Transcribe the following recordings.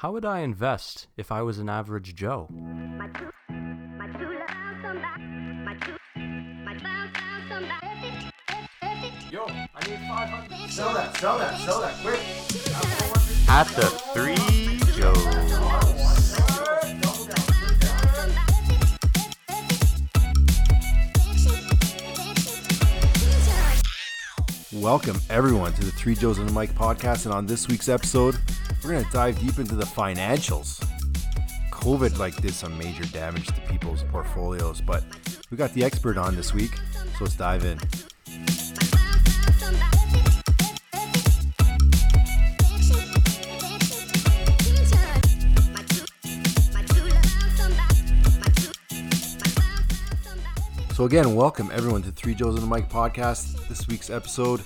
How would I invest if I was an average Joe? My true, my true love come back. My true, my found, found somebody. Yo, I need 500. Sell that, sell that, sell that, quick. At the Three Joes. Welcome everyone to the Three Joes and the Mike podcast, and on this week's episode, we're gonna dive deep into the financials. COVID like did some major damage to people's portfolios, but we got the expert on this week, so let's dive in. So again, welcome everyone to Three Joes and the Mike podcast. This week's episode.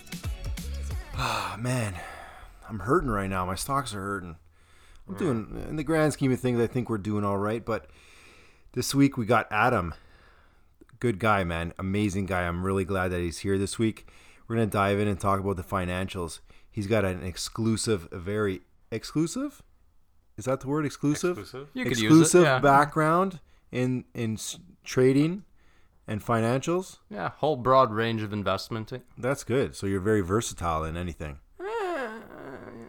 Ah man, I'm hurting right now. My stocks are hurting. I'm doing in the grand scheme of things. I think we're doing all right. But this week we got Adam, good guy, man, amazing guy. I'm really glad that he's here this week. We're gonna dive in and talk about the financials. He's got an exclusive, a very exclusive. Is that the word? Exclusive. Exclusive? You could exclusive use it, yeah. background in in trading and financials. Yeah, whole broad range of investment. That's good. So you're very versatile in anything.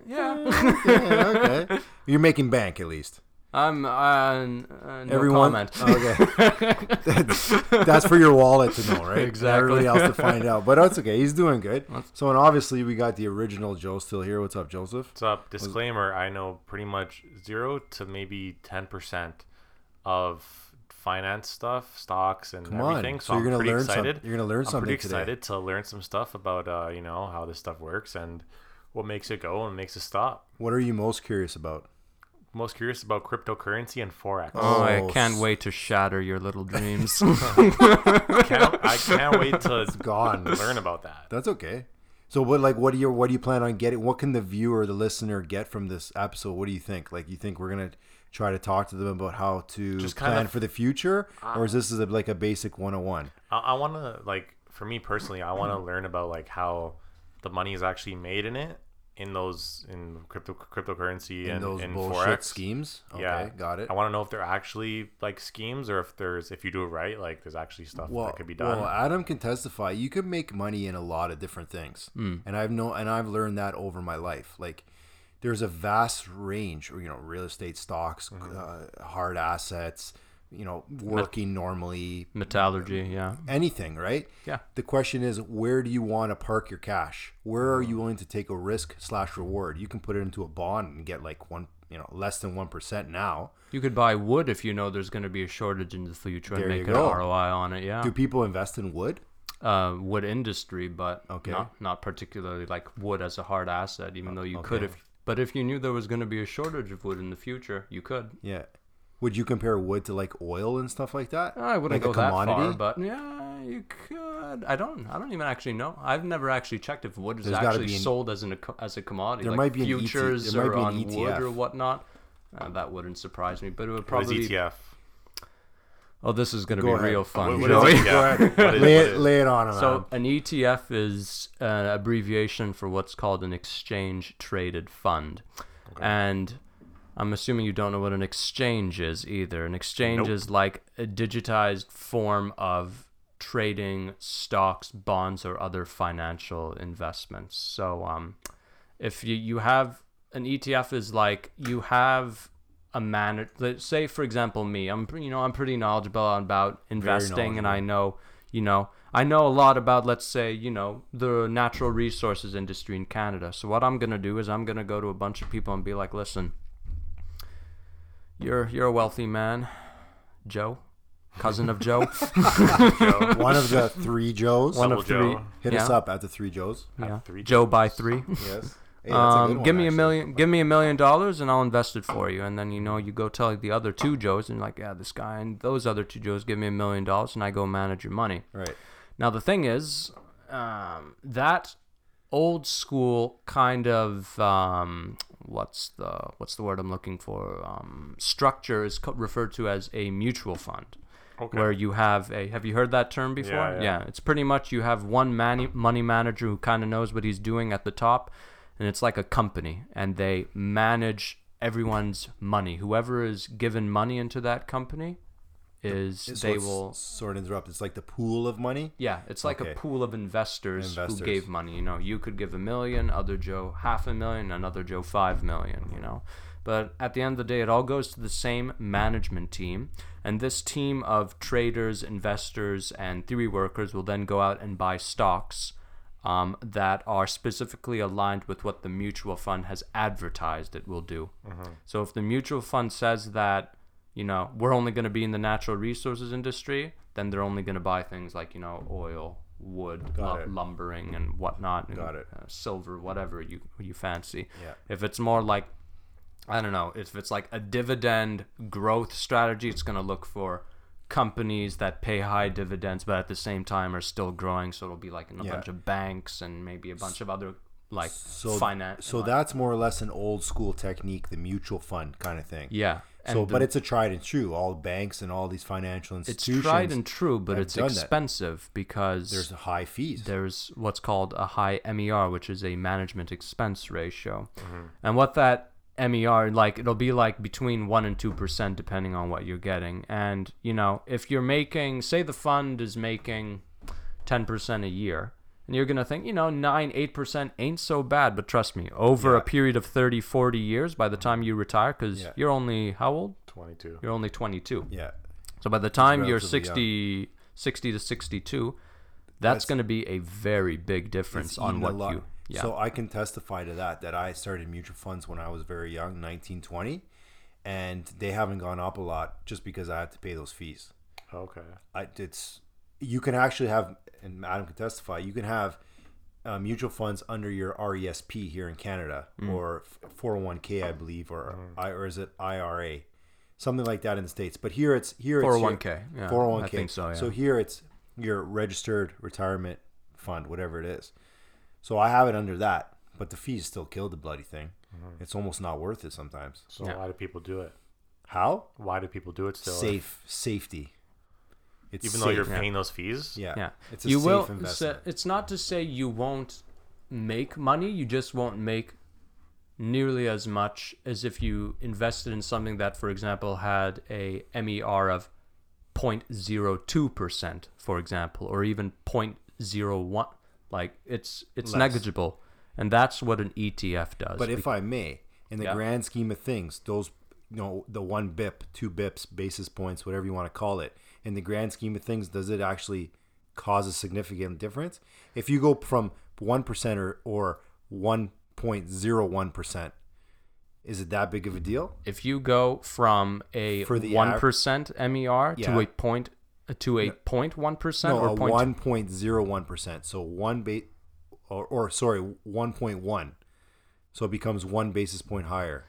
Yeah. yeah, okay. You're making bank at least. I'm uh, uh, no Everyone. comment. Okay. that's, that's for your wallet to know, right? Exactly. Everybody else to find out. But that's okay. He's doing good. So and obviously we got the original Joe still here. What's up, Joseph? What's up? Disclaimer: I know pretty much zero to maybe ten percent of finance stuff, stocks, and Come on. everything. So, So you're I'm gonna pretty learn some- excited. you're gonna learn I'm something pretty today. excited to learn some stuff about uh, you know how this stuff works and what makes it go and makes it stop. What are you most curious about? Most curious about cryptocurrency and forex. Oh, I Oh, can't wait to shatter your little dreams. can't, I can't wait till it's Gone. learn about that. That's okay. So what like what do you what do you plan on getting? What can the viewer, the listener get from this episode? What do you think? Like you think we're gonna try to talk to them about how to Just kind plan of- for the future, or is this is a, like a basic 101? I, I want to like for me personally, I want to learn about like how the money is actually made in it in those in crypto cryptocurrency In and those in bullshit forex schemes? Okay, yeah, got it. I want to know if they're actually like schemes or if there's if you do it right, like there's actually stuff well, that could be done. Well, Adam can testify. You can make money in a lot of different things, and I've know and I've learned that over my life. Like, there's a vast range, you know, real estate stocks, uh, hard assets, you know, working normally, Metallurgy, yeah. anything, right? Yeah. The question is, where do you want to park your cash? Where are you willing to take a risk slash reward? You can put it into a bond and get like one, you know, less than one percent now. You could buy wood if you know there's going to be a shortage in the future There and make an. ROI on it. Yeah. Do people invest in wood? uh, wood industry, but Okay. not not particularly like wood as a hard asset. Even though you could, if but if you knew there was going to be a shortage of wood in the future, you could. Yeah. Would you compare wood to like oil and stuff like that? I wouldn't Like a go that far, commodity? but yeah, you could. I don't. I don't even actually know. I've never actually checked if wood is There's actually an- sold as an as a commodity. There like might be an ET futures there might or be an on wood ETF. or whatnot. Uh, that wouldn't surprise me, but it would what is probably. ETF? Oh, this is going to Go be ahead. real fun. What- what Joey. is ETF? What is- lay, what it, is- lay it on. So Adam. an ETF is an abbreviation for what's called an exchange traded fund. And I'm assuming you don't know what an exchange is either. An exchange Nope. is like a digitized form of trading stocks, bonds, or other financial investments. So um, if you, you have an ETF is like you have a man let's say for example me i'm you know i'm pretty knowledgeable about investing and i know you know i know a lot about let's say you know the natural resources industry in canada so what i'm going to do is i'm going to go to a bunch of people and be like listen you're you're a wealthy man joe cousin of joe one of the three Joes. one Double of three Joe. Hit yeah, us up at the three Joes. yeah. three joe by three Yes. Hey, that's a good um, one, give me a actually. million, give me a million dollars, and I'll invest it for you. And then you know, you go tell the other two Joes, and you're like, yeah, this guy and those other two Joes give me a million dollars, and I go manage your money. Right. Now the thing is, um, that old school kind of um, what's the what's the word I'm looking for? Um, structure is co- referred to as a mutual fund Okay. where you have a have you heard that term before Yeah, yeah. it's pretty much you have one money money manager who kind of knows what he's doing at the top and it's like a company and they manage everyone's money. Whoever is given money into that company is they will sort of interrupt. It's like the pool of money. yeah, it's like Okay. a pool of investors, Investors. who gave money. You know, you could give a million, other Joe half a million, another Joe five million. You know, but at the end of the day, it all goes to the same management team, and this team of traders, investors, and theory workers will then go out and buy stocks. Um, that are specifically aligned with what the mutual fund has advertised it will do. So if the mutual fund says that you know, we're only going to be in the natural resources industry, then they're only going to buy things like, you know, oil, wood, it. lumbering, and whatnot. and, Got it. Uh, silver, whatever you you fancy. Yeah. If it's more like, I don't know, if it's like a dividend growth strategy, it's going to look for companies that pay high dividends, but at the same time are still growing. So it'll be like in a Yeah. bunch of banks and maybe a bunch of other like So finance. So that's more or less an old school technique, the mutual fund kind of thing. yeah. So, And but it's a tried and true. All banks and all these financial institutions. it's tried and true, but it's done that. expensive because there's high fees. there's what's called a high MER, which is a management expense ratio. Mm-hmm. And what that MER, like, it'll be like between 1% and 2%, depending on what you're getting. And, you know, if you're making, say the fund is making 10% a year, and you're going to think, you know, 9, 8% ain't so bad. But trust me, over Yeah. a period of 30, 40 years, by the time you retire, because Yeah. you're only, how old? 22. You're only 22. yeah. So by the time you're relatively 60, 60 to 62, that's, going to be a very big difference on what lot. you. Yeah. So I can testify to that. That I started mutual funds when I was very young, 19, 20, and they haven't gone up a lot just because I had to pay those fees. Okay. I, it's you can actually have, and Adam can testify. You can have uh, mutual funds under your RESP here in Canada, Mm. or 401k, I believe, or I or is it IRA, something like that in the states. But here it's here it's 401k, yeah, 401k. I think so, yeah. So here it's your registered retirement fund, whatever it is. So I have it under that, but the fees still kill the bloody thing. It's almost not worth it sometimes. So Yeah. why do people do it? How? Why do people do it still? Safe, safety. It's Even though you're safe. paying those fees? yeah, yeah. it's a you safe will. investment. So it's not to say you won't make money. You just won't make nearly as much as if you invested in something that, for example, had a MER of 0.02%, for example, or even 0.01. Like it's it's Less. negligible, and that's what an ETF does. But if I may, in the Yeah. grand scheme of things, those you know the one bip, two bips, basis points, whatever you want to call it, in the grand scheme of things, does it actually cause a significant difference? If you go from one percent or or one point zero one percent, is it that big of a deal? if you go from a For the one av- MER Yeah. to a point to a point one percent No, or a point one point zero one percent. So one base, or, or sorry, one point one. So it becomes one basis point higher.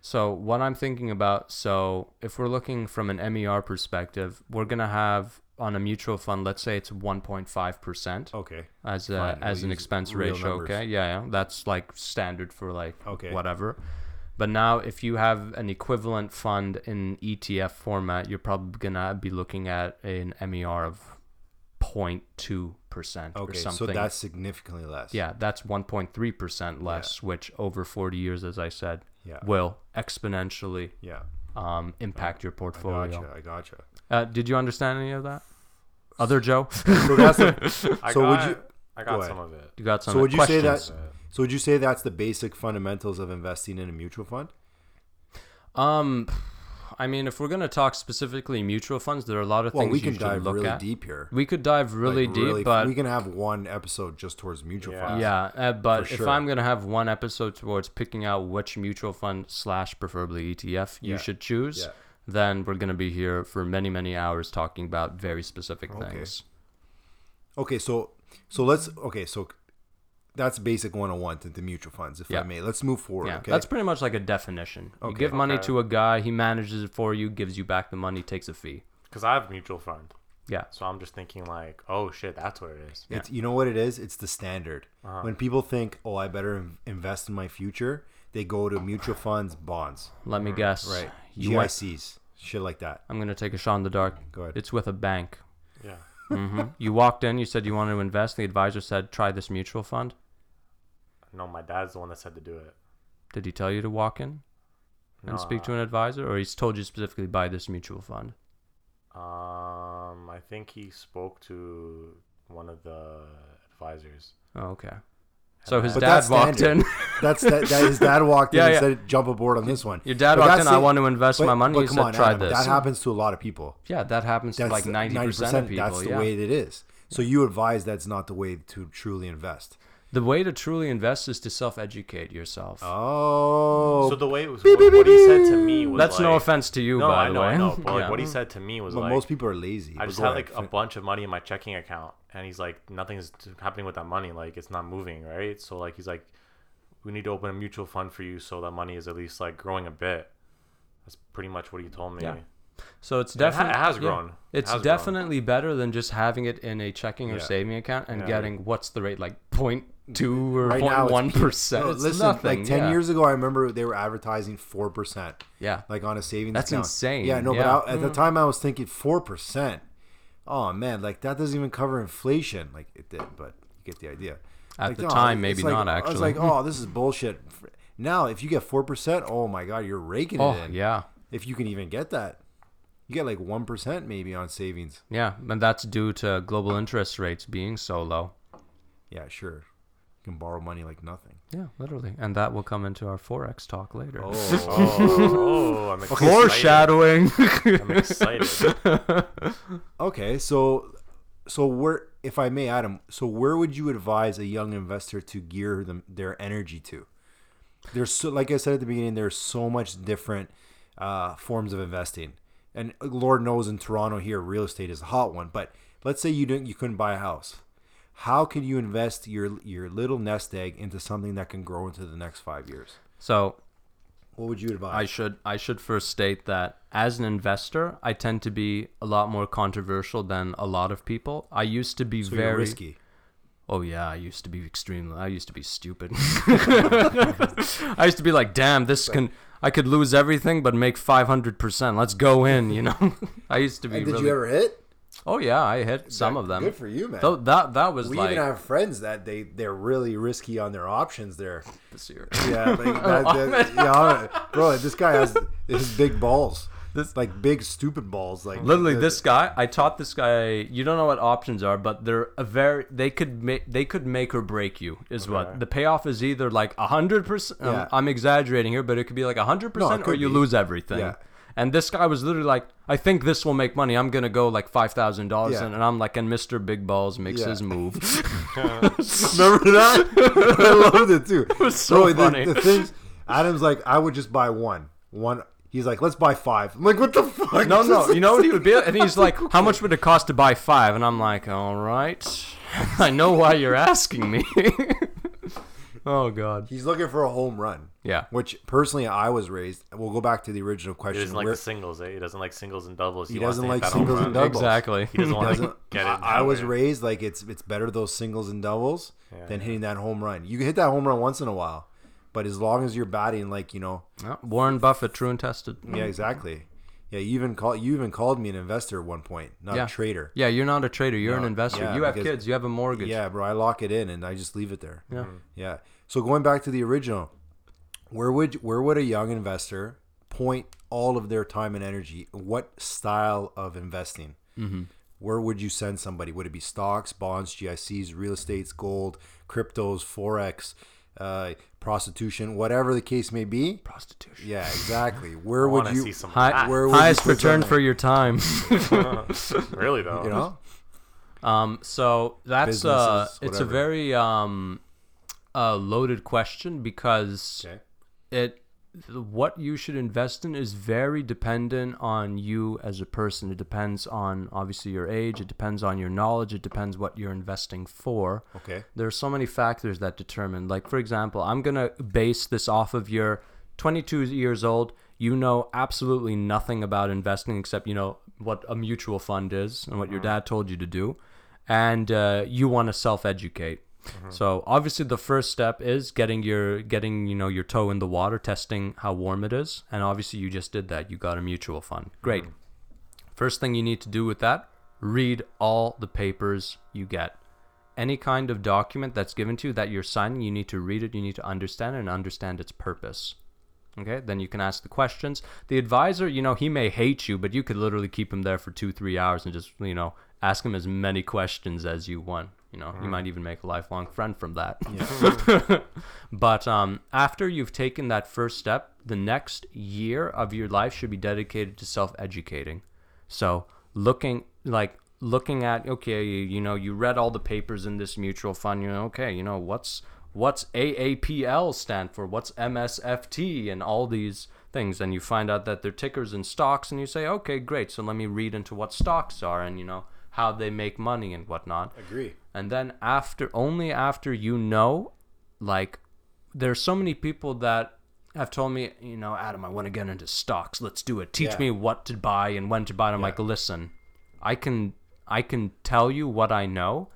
So what I'm thinking about, so if we're looking from an MER perspective, we're gonna have on a mutual fund, let's say it's 1.5 percent Okay. as a, fine, as we'll an expense ratio. numbers. Okay, yeah, yeah, that's like standard for like Okay. whatever. But now, if you have an equivalent fund in ETF format, you're probably gonna be looking at an MER of 0.2 percent or Okay. So something. that's significantly less. Yeah, that's 1.3% less, which over 40 years, as I said, Yeah. will exponentially Yeah. um, impact your I portfolio. gotcha. I gotcha. Uh, did you understand any of that? Other Joe? So that's the, I So got, would you- I got ahead. some of it. you got some So would you say that- so would you say that's the basic fundamentals of investing in a mutual fund? Um, I mean, if we're gonna talk specifically mutual funds, there are a lot of Well, things we can should dive look really at. deep here. We could dive really Like, deep, but we can have one episode just towards mutual Yeah. funds. yeah, uh, but For if. I'm gonna have one episode towards picking out which mutual fund slash preferably ETF you Yeah. should choose, Yeah. then we're gonna be here for many many hours talking about very specific Okay. things. Okay, so so let's okay, so that's basic 101 to the mutual funds, if Yeah. I may. Let's move forward. Yeah, okay. that's pretty much like a definition. You Okay. give money Okay. to a guy, he manages it for you, gives you back the money, takes a fee. Because I have a mutual fund. Yeah. So I'm just thinking like, oh shit, that's what it is. It's you know what it is? It's the standard. Uh-huh. When people think, "Oh, I better in- invest in my future," they go to mutual funds, bonds, Let me guess. right? You went, GICs, shit like that. I'm gonna take a shot in the dark. Go ahead. It's with a bank. Yeah. hmm you walked in, you said you wanted to invest. The advisor said, "Try this mutual fund." No, my dad's the one that said to do it. Did he tell you to walk in? and speak to an advisor, or he's told you specifically buy this mutual fund? Um, I think he spoke to one of the advisors. Oh, okay. So his But dad walked standard. in. That's that, that. His dad walked in Yeah, and yeah. said, "Jump aboard on this one." Your dad But walked that's in. I the- want to invest but- my money. but You come said on, try Adam, this. That happens to a lot of people. Yeah, that happens to like ninety percent of people. That's the yeah. way it is. So you advise that's not the way to truly invest. The way to truly invest is to self-educate yourself. Oh, So the way it was, what, what he said to me was That's no like- offense to you, No, by I the know, way. I know. But like Yeah. what he said to me was but like, most people are lazy. I But just go had ahead. like a bunch of money in my checking account, and he's like, nothing's happening with that money. Like it's not moving, right? So like he's like, we need to open a mutual fund for you so that money is at least like growing a bit. That's pretty much what he told me. Yeah. So it's It ha- definitely it has grown. It It's has grown. definitely better than just having it in a checking or Yeah. saving account and Yeah. getting what's the rate like point two or Right point now, one No, listen, nothing. like ten yeah. years ago, I remember they were advertising four percent, Yeah. like on a savings. That's account. insane. Yeah, no, Yeah. Mm. but I, at the time I was thinking four percent. Oh man, like that doesn't even cover inflation. Like it did, but you get the idea. At Like, the no, time, maybe like- not I was like, oh, this is bullshit. Now, if you get four percent, oh my god, you're raking Oh it in. yeah, If you can even get that, you get like one percent maybe on savings. yeah, and that's due to global interest rates being so low. Yeah, sure. You can borrow money like nothing. Yeah, literally, and that will come into our forex talk later. Oh, Oh, I'm excited. Foreshadowing. I'm excited. okay. So, so where, if I may, Adam, so where would you advise a young investor to gear them their energy to? There's so, like I said at the beginning, there's so much different uh, forms of investing, and Lord knows in Toronto here, real estate is a hot one. But let's say you didn't, you couldn't buy a house. How can you invest your your little nest egg into something that can grow into the next five years? so What would you advise? I should I should first state that as an investor, I tend to be a lot more controversial than a lot of people. I used to be so very risky. Oh yeah, I used to be extremely. I used to be stupid. I used to be like, damn, this can. I could lose everything, but make five hundred percent. Let's go in. You know. I used to be. And did really, you ever hit? Oh yeah, I hit some of them. Good for you, man. That that was we like even have friends that they they're really risky on their options there. this year. Yeah, like that, that- yeah, bro. This guy has his big balls. This like big stupid balls. Like Literally, the- this guy. I taught this guy. You don't know what options are, but they're a very. They could make. They could make or break you. Is what the payoff is. Either like a hundred percent. um. I'm exaggerating here, but it could be like a hundred percent, or you be. lose everything. Yeah. And this guy was literally like, "I think this will make money. I'm gonna go like five thousand dollars Yeah. in," and I'm like, and Mr. Big Balls makes Yeah. his move. Remember that? I loved it too. It was so the, funny. The things Adam's like, I would just buy one. One. He's like, let's buy five. I'm like, what the fuck? no, no, you know what he would be? And he's like, "How much would it cost to buy five? And I'm like, "All right, I know why you're asking me." Oh God. He's looking for a home run. Yeah. Which personally, I was raised. We'll go back to the original question. He question. doesn't like where- the singles. Eh? He doesn't like singles and doubles. He wants doesn't like singles and doubles. Exactly. He doesn't want to doesn't- get it. I, I was raised like it's it's better those singles and doubles Yeah. than hitting that home run. You can hit that home run once in a while, but as long as you're batting like you know, Yeah, Warren Buffett, true and tested. yeah, exactly. Yeah, you even call you even called me an investor at one point, not Yeah. a trader. Yeah, you're not a trader. You're an investor. yeah, you have because- kids. You have a mortgage. Yeah, bro, I lock it in and I just leave it there. Yeah. Yeah. So going back to the original, where would where would a young investor point all of their time and energy? What style of investing? Mm-hmm. Where would you send somebody? Would it be stocks, bonds, GICs, real estates, gold, cryptos, forex, uh, prostitution, whatever the case may be? Prostitution. Yeah, exactly. Where I would want to you? see some. High, High, where would you highest put return something? for your time. really though. You know? um, so that's uh, Businesses, it's a whatever. very um, uh, loaded question because Okay. it what you should invest in is very dependent on you as a person. It depends on obviously your age. It depends on your knowledge. It depends what you're investing for. Okay. There are so many factors that determine. Like for example, I'm gonna base this off of your 22 years old. You know absolutely nothing about investing except you know what a mutual fund is and what your dad told you to do, and uh, you want to self-educate. Mm-hmm. So obviously the first step is getting your getting you know your toe in the water, testing how warm it is, and obviously you just did that. You got a mutual fund. Great. Mm-hmm. First thing you need to do with that, read all the papers you get. Any kind of document that's given to you that you're signing, you need to read it, you need to understand it and understand its purpose. Okay, then you can ask the questions. The advisor, you know, he may hate you, but you could literally keep him there for two, three hours and just, you know, ask him as many questions as you want. You know, you might even make a lifelong friend from that. but um, after you've taken that first step, the next year of your life should be dedicated to self-educating. So looking like looking at okay, you, you know, you read all the papers in this mutual fund. You know, okay, you know what's what's AAPL stand for, what's MSFT, and all these things, and you find out that they're tickers and stocks, and you say, okay, great. So let me read into what stocks are, and you know how they make money and whatnot. Agree. And then after, only after you know, like, there's so many people that have told me, you know, Adam, I want to get into stocks. Let's do it. Teach Yeah. me what to buy and when to buy. And I'm Yeah. like, listen, I can, I can tell you what I know.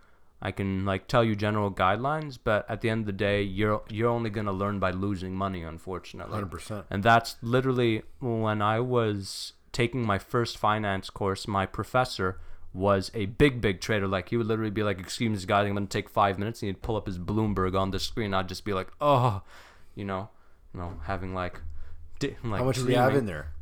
I can like tell you general guidelines, but at the end of the day, you're you're only gonna learn by losing money, unfortunately. 100%. And that's literally when I was taking my first finance course, my professor was a big, big trader. Like he would literally be like, "Excuse me, guys, I'm gonna take five minutes," and he'd pull up his Bloomberg on the screen. I'd just be like, "Oh," you know, you know, having like, di- like How much do you have in there?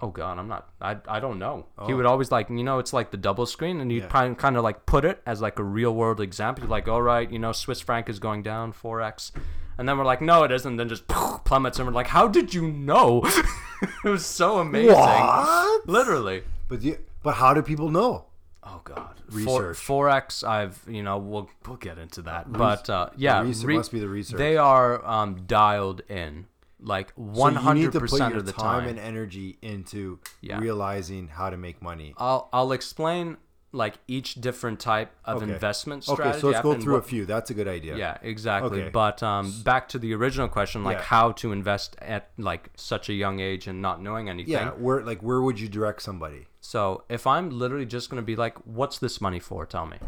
Oh God, I'm not. I, I don't know. He oh. would always like, you know, it's like the double screen, and you Yeah. kind of like put it as like a real world example. You're like, all right, you know, Swiss franc is going down, forex, and then we're like, no, it isn't. Then just plummets, and we're like, how did you know? it was so amazing. What? Literally. But you, but how do people know? Oh God. Research. For, forex, I've you know we'll we'll get into that, but uh, yeah, research must be the research. They are um, dialed in like one So you need hundred to put percent your of the time, time. and energy into Yeah. realizing how to make money. I'll I'll explain like each different type of Okay. investment strategy. Okay, so let's go and through a few. That's a good idea. Yeah, exactly. Okay. But um, back to the original question, like Yeah. how to invest at like such a young age and not knowing anything. Yeah. Where like where would you direct somebody? So if I'm literally just gonna be like, "What's this money for?" Tell me,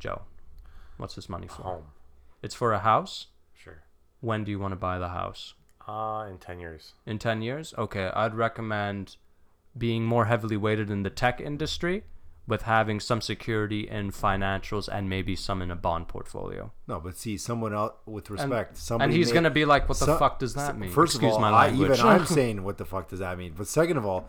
Joe. What's this money for? Home. It's for a house. Sure. When do you want to buy the house? Uh, in 10 years. In 10 years? Okay, I'd recommend being more heavily weighted in the tech industry with having some security in financials and maybe some in a bond portfolio. No, but see, someone else with And, respect. somebody and he's may- going to be like, what the fuck does that mean? First Excuse of all, my I, even I'm saying, what the fuck does that mean? But second of all,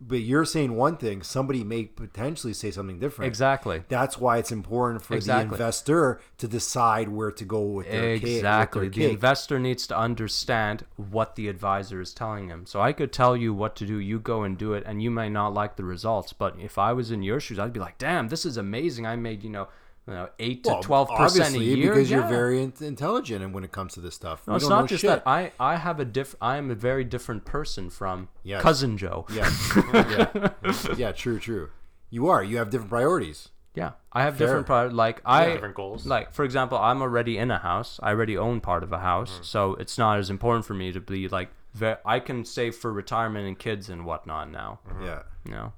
but you're saying one thing. Somebody may potentially say something different. exactly. That's why it's important for Exactly. the investor to decide where to go with their cake. Exactly. their The cake. investor needs to understand what the advisor is telling him. So I could tell you what to do, you go and do it, and you may not like the results. But if I was in your shoes, I'd be like, damn, this is amazing. I made, you know, you know, eight to Well, twelve percent a obviously, year. because you're Yeah. very in- intelligent, and when it comes to this stuff, No, We it's don't not know just shit. that. I I have a diff. I am a very different person from Yes. cousin Joe. Yeah, yeah, yeah. True, true. You are. You have different priorities. Yeah, I have Fair. different pri Like I Different goals. Like for example, I'm already in a house. I already own part of a house, Mm-hmm. so it's not as important for me to be like. Ve- I can save for retirement and kids and whatnot now. Yeah, You know,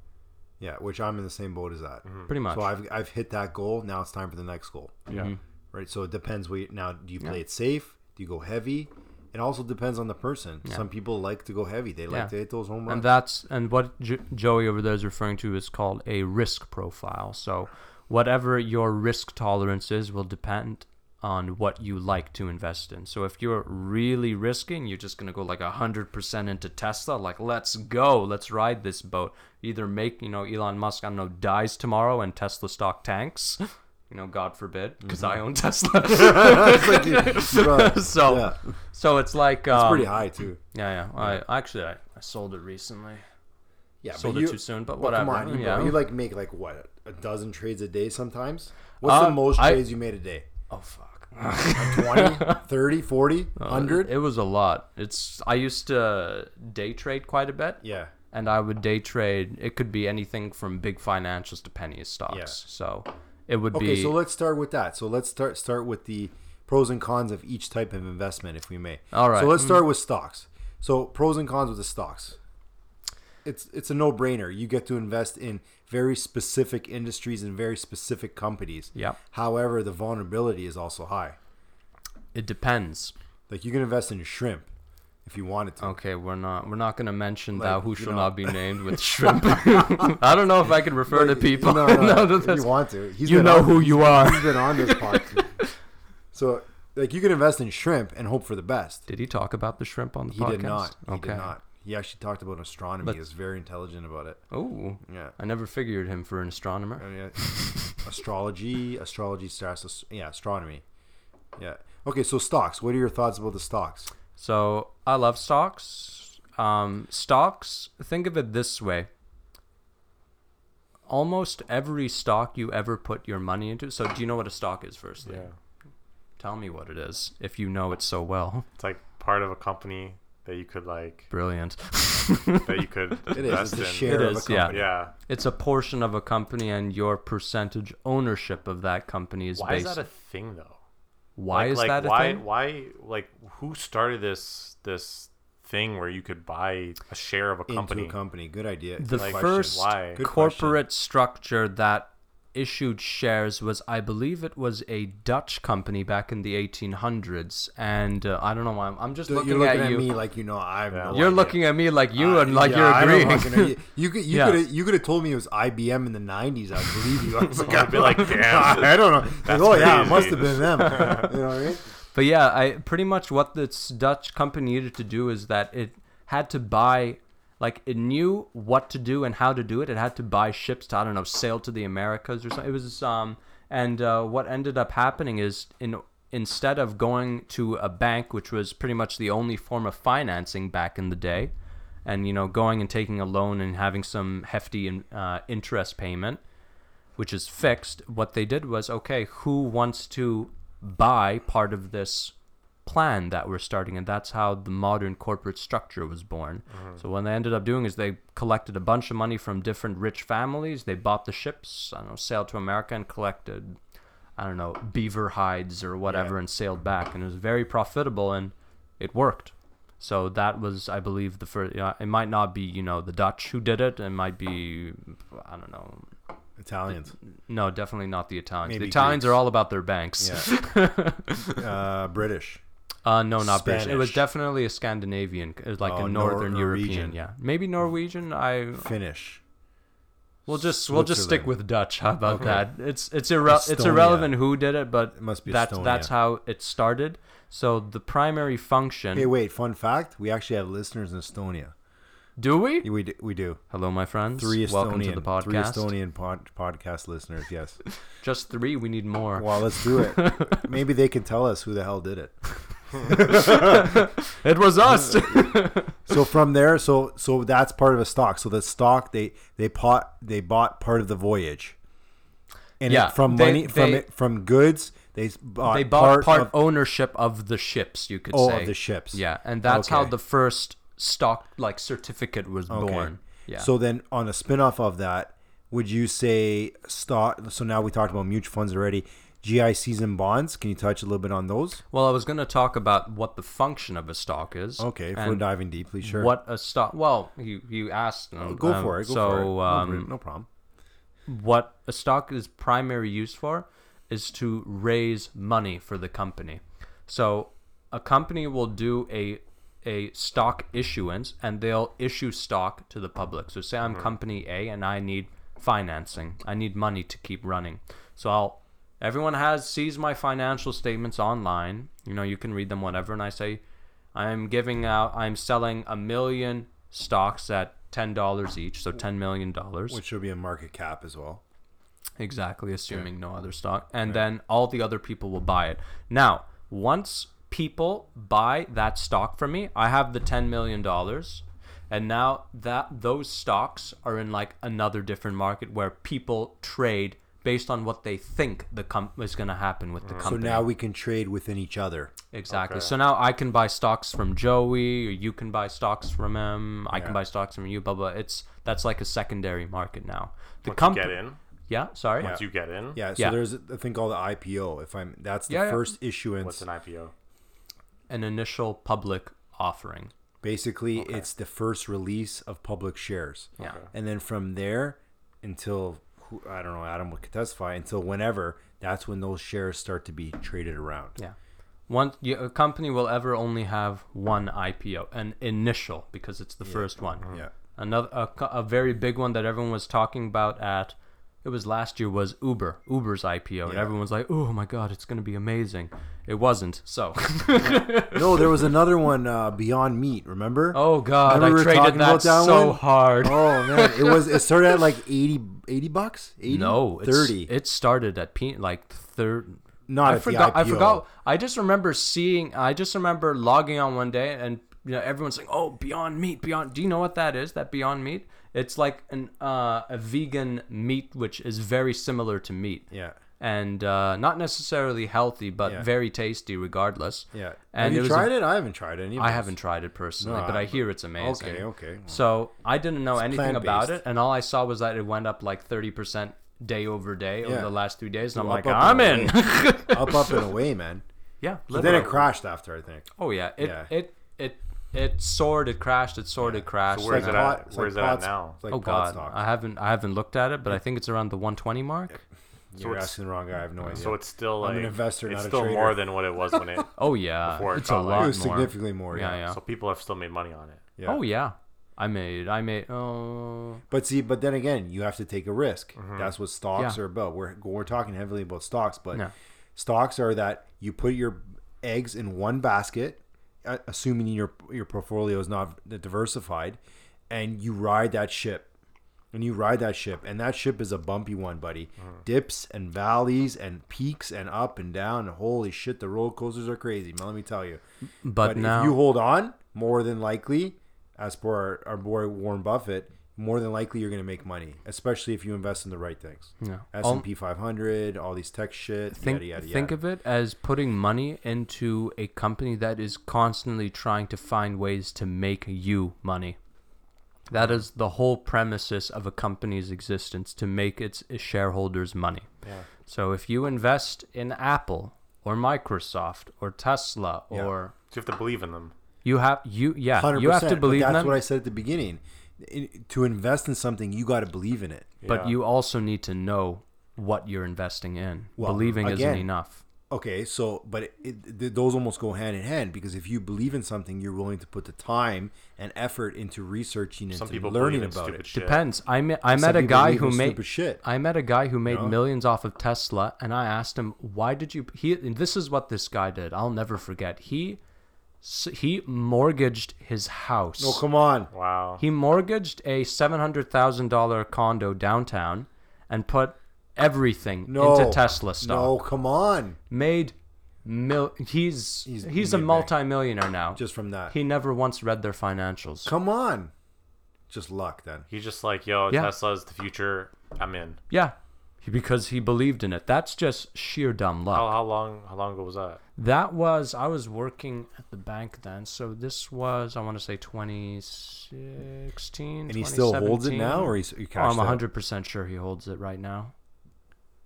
yeah. Which I'm in the same boat as that. Mm-hmm. pretty much. So I've I've hit that goal. Now it's time for the next goal. Yeah. Mm-hmm. Right. So it depends. What you, now do you play it safe? Do you go heavy? It also depends on the person. Some people like to go heavy. They like Yeah. to hit those home runs. and that's and what J- Joey over there is referring to is called a risk profile. So whatever your risk tolerance is will depend on what you like to invest in. So if you're really risking, you're just gonna go like hundred percent into Tesla. Like let's go, let's ride this boat. Either make you know Elon Musk I don't know dies tomorrow and Tesla stock tanks. You know, God forbid, because I own Tesla. It's like you- so, yeah, so it's like it's um, pretty high too. Yeah, yeah. I actually I, I sold it recently. Yeah, sold but it too soon, but well, whatever. Come on, you, yeah. you like make like what a dozen trades a day sometimes. What's Uh, the most I- trades you made a day? oh fuck. 20, 30, 40, Uh, 100? It was a lot. It's I used to day trade quite a bit. Yeah. And I would day trade. It could be anything from big financials to penny stocks. Yeah. So it would be Okay, so let's start with that. So let's start start with the pros and cons of each type of investment, if we may. All right. So let's start with stocks. So pros and cons with the stocks. It's it's a no brainer. You get to invest in very specific industries and very specific companies. Yeah. However, the vulnerability is also high. It depends. Like you can invest in shrimp if you wanted to. Okay, we're not we're not gonna mention Like, thou who shall know. not be named with shrimp. I don't know if I can refer to people. No, no, No, if you want to. He's you know on- who you are. He's been on this podcast. so like you can invest in shrimp and hope for the best. Did he talk about the shrimp on the He podcast? did not. He okay. did not. He actually talked about astronomy. But- he was very intelligent about it. Oh, Yeah. I never figured him for an astronomer. I mean, uh, astrology, astrology, stars, yeah, astronomy. Yeah. Okay, so stocks. What are your thoughts about the stocks? So I love stocks. Um, stocks. Think of it this way. Almost every stock you ever put your money into. So do you know what a stock is? Firstly, Yeah. tell me what it is if you know it so well. It's like part of a company that you could like Brilliant. that you could It is. invest It's a in. share It of is, a yeah. company. Yeah. It's a portion of a company, and your percentage ownership of that company is Why is based. that a thing though? why like, is like, that a why thing? why like who started this this thing where you could buy a share of a company? Into a company. Good idea. The Good first Why? Good corporate structure that issued shares was, I believe, it was a Dutch company back in the 1800s, and uh, I don't know why I'm, I'm just question. looking, You're looking at at, you. me like you know I have Yeah. no you're idea. looking at me like you and like Yeah, you're I don't agreeing. You you could you Yeah. could you could have told me it was IBM in the '90s. I believe you. I was like, I'd be like, damn. I don't know. Like, oh yeah, it must have been them. you know what I mean? But yeah, I pretty much what this Dutch company needed to do is that it had to buy like it knew what to do and how to do it. It had to buy ships to I don't know sail to the Americas or something. It was um and uh, what ended up happening is in instead of going to a bank, which was pretty much the only form of financing back in the day, and you know going and taking a loan and having some hefty in, uh, interest payment, which is fixed, what they did was okay, who wants to buy part of this plan that we're starting? And that's how the modern corporate structure was born. So, what they ended up doing is they collected a bunch of money from different rich families, they bought the ships, I don't know, sailed to America and collected. I don't know, beaver hides or whatever, Yeah. and sailed back, and it was very profitable, and it worked. So that was, I believe, the first. Uh, it might not be, you know, the Dutch who did it. It might be, I don't know, Italians. no, definitely not the Italians. Maybe the Italians Greeks. are all about their banks. Yeah. uh, British. Uh, no, not British. It was definitely a Scandinavian, it was like Oh, a Nor- Northern European. Yeah, maybe Norwegian. I Finnish. we'll just we'll just stick with Dutch. How about Okay. that? It's it's irre- it's irrelevant who did it, but It must be that's that's how it started. So the primary function. Hey, wait. Fun fact: We actually have listeners in Estonia. do we? We do, we do. Hello, my friends. Three Estonian. Welcome to the podcast. Three Estonian pod, podcast listeners. Yes. Just three. We need more. Well, let's do it. Maybe they can tell us who the hell did it. It was us. So from there, so so that's part of a stock. So the stock they they bought they bought part of the voyage, and it- Yeah, from they- money from they- it from goods they bought they bought part, of, ownership of the ships. You could oh, say of the ships. Yeah, and that's how the first stock like certificate was Okay. born. Yeah. So then on a spin-off of that, would you say stock? So now we talked about mutual funds already. GICs and bonds. Can you touch a little bit on those? well, I was going to talk about what the function of a stock is. Okay, if we're diving deeply, sure. What a stock? Well, you you asked. um, Go for it. Go so, for it. For um. No problem. what a stock is primary used for is to raise money for the company. So a company will do a a stock issuance and they'll issue stock to the public. So say I'm company A and I need financing. I need money to keep running. So I'll everyone has sees my financial statements online. You know, you can read them whatever and I say I'm giving out I'm selling a million stocks at $10 each, so 10 million dollars. Which will be a market cap as well. Exactly, assuming no other stock. And then all the other people will buy it. Now, once people buy that stock from me, I have the $10 million. And now that those stocks are in like another different market where people trade based on what they think the com- is going to happen with the mm. company. So now we can trade within each other. Exactly. Okay. So now I can buy stocks from Joey, or you can buy stocks from him. I Yeah. can buy stocks from you. Blah blah. It's that's like a secondary market now. The company. get in, Yeah. Sorry. once you get in, Yeah. So Yeah. there's a thing called the IPO. If I'm, that's the Yeah, yeah. first issuance. what's an IPO? An initial public offering. Basically, it's the first release of public shares. Yeah. Okay. And then from there until who- I don't know, Adam could testify until whenever. That's when those shares start to be traded around. Yeah. One a company will ever only have one IPO, an initial, because it's the first one. Yeah. Another a, a very big one that everyone was talking about at it was last year was Uber, Uber's IPO, and Yeah. everyone's like, "Oh my god, it's gonna be amazing." It wasn't. So, No, there was another one, uh, Beyond Meat. Remember? oh god, Remember we I were traded talking that, about that so one? hard. Oh man, it was. It started at like 80, 80 bucks. 80? no, it's, thirty. It started at pe- like third. Not I at forgot. the I IPO. forgot. I just remember seeing. I just remember logging on one day and you know everyone's saying, "Oh, Beyond Meat, Beyond." Do you know what that is? That Beyond Meat? It's like an uh, a vegan meat which is very similar to meat. Yeah, and uh, not necessarily healthy, but Yeah. very tasty regardless. yeah. And Have you was a- tried it? I haven't tried. Of I haven't tried it personally, No, but I- I hear it's amazing. Okay, okay. So I didn't know anything about it, and all I saw was that it went up like thirty percent day over day over the last three days, and I'm Up, like, up, I'm in. up, up and away, man. yeah, But then it crashed after, I think. Oh yeah, it Yeah. it it it soared, it crashed, it soared, it crashed. So where's Like it pot- at? it's Where's like it at pot- now? It's like oh god, stocks. I haven't I haven't looked at it, but I think it's around the 120 mark. You're it's- asking the wrong guy. I have no idea. So it's still like I'm an investor, It's not a still trader. more than what it was when it. Oh yeah, Before it it's a got, like- lot it was more. significantly more. Yeah, Yeah, yeah. So people have still made money on it. yeah. Oh yeah, I made I made oh But see, but then again, you have to take a risk. Mm-hmm. That's what stocks Yeah. are about. We're we're talking heavily about stocks, but Yeah. stocks are that you put your eggs in one basket, Uh, assuming your your portfolio is not diversified, and you ride that ship. And you ride that ship, and that ship is a bumpy one, buddy. Mm-hmm. Dips and valleys and peaks and up and down. Holy shit, the roller coasters are crazy, man. Let me tell you. but, But now if you hold on, more than likely, as per our, our boy Warren Buffett, more than likely you're going to make money, especially if you invest in the right things. Yeah. S and P 500, all these tech shit, think yada yada yada. of it as putting money into a company that is constantly trying to find ways to make you money. That is the whole premises of a company's existence to make its shareholders money. Yeah. So if you invest in Apple or Microsoft or Tesla Yeah. or So you have to believe in them. you have you yeah 100%. you have to believe but in that's them, what I said at the beginning. In, to invest in something, you got to believe in it. but Yeah. you also need to know what you're investing in. Well, Believing isn't enough. Okay, so but it, it, th- those almost go hand in hand because if you believe in something, you're willing to put the time and effort into researching and Some people learning believe in about stupid it. shit. Depends. I met I Some met a guy who made shit. I met a guy who made know? millions off of Tesla, and I asked him, "Why did you?" He and this is what this guy did. I'll never forget. He s- he mortgaged his house. Oh come on! Wow. He mortgaged a seven hundred thousand dollar condo downtown, and put everything No into Tesla stock. No, come on! Made mil. He's He's- he's, a made bank. multimillionaire now. Just from that, he never once read their financials. come on! Just luck then. He's just like, yo, Yeah. Tesla's the future. I'm in. Yeah, because he believed in it. That's just sheer dumb luck. How, how long? How long ago was that? That was I was working at the bank then, so this was I want to say 2016. And he still holds it now, or he's he Oh, I'm out? 100 percent sure he holds it right now.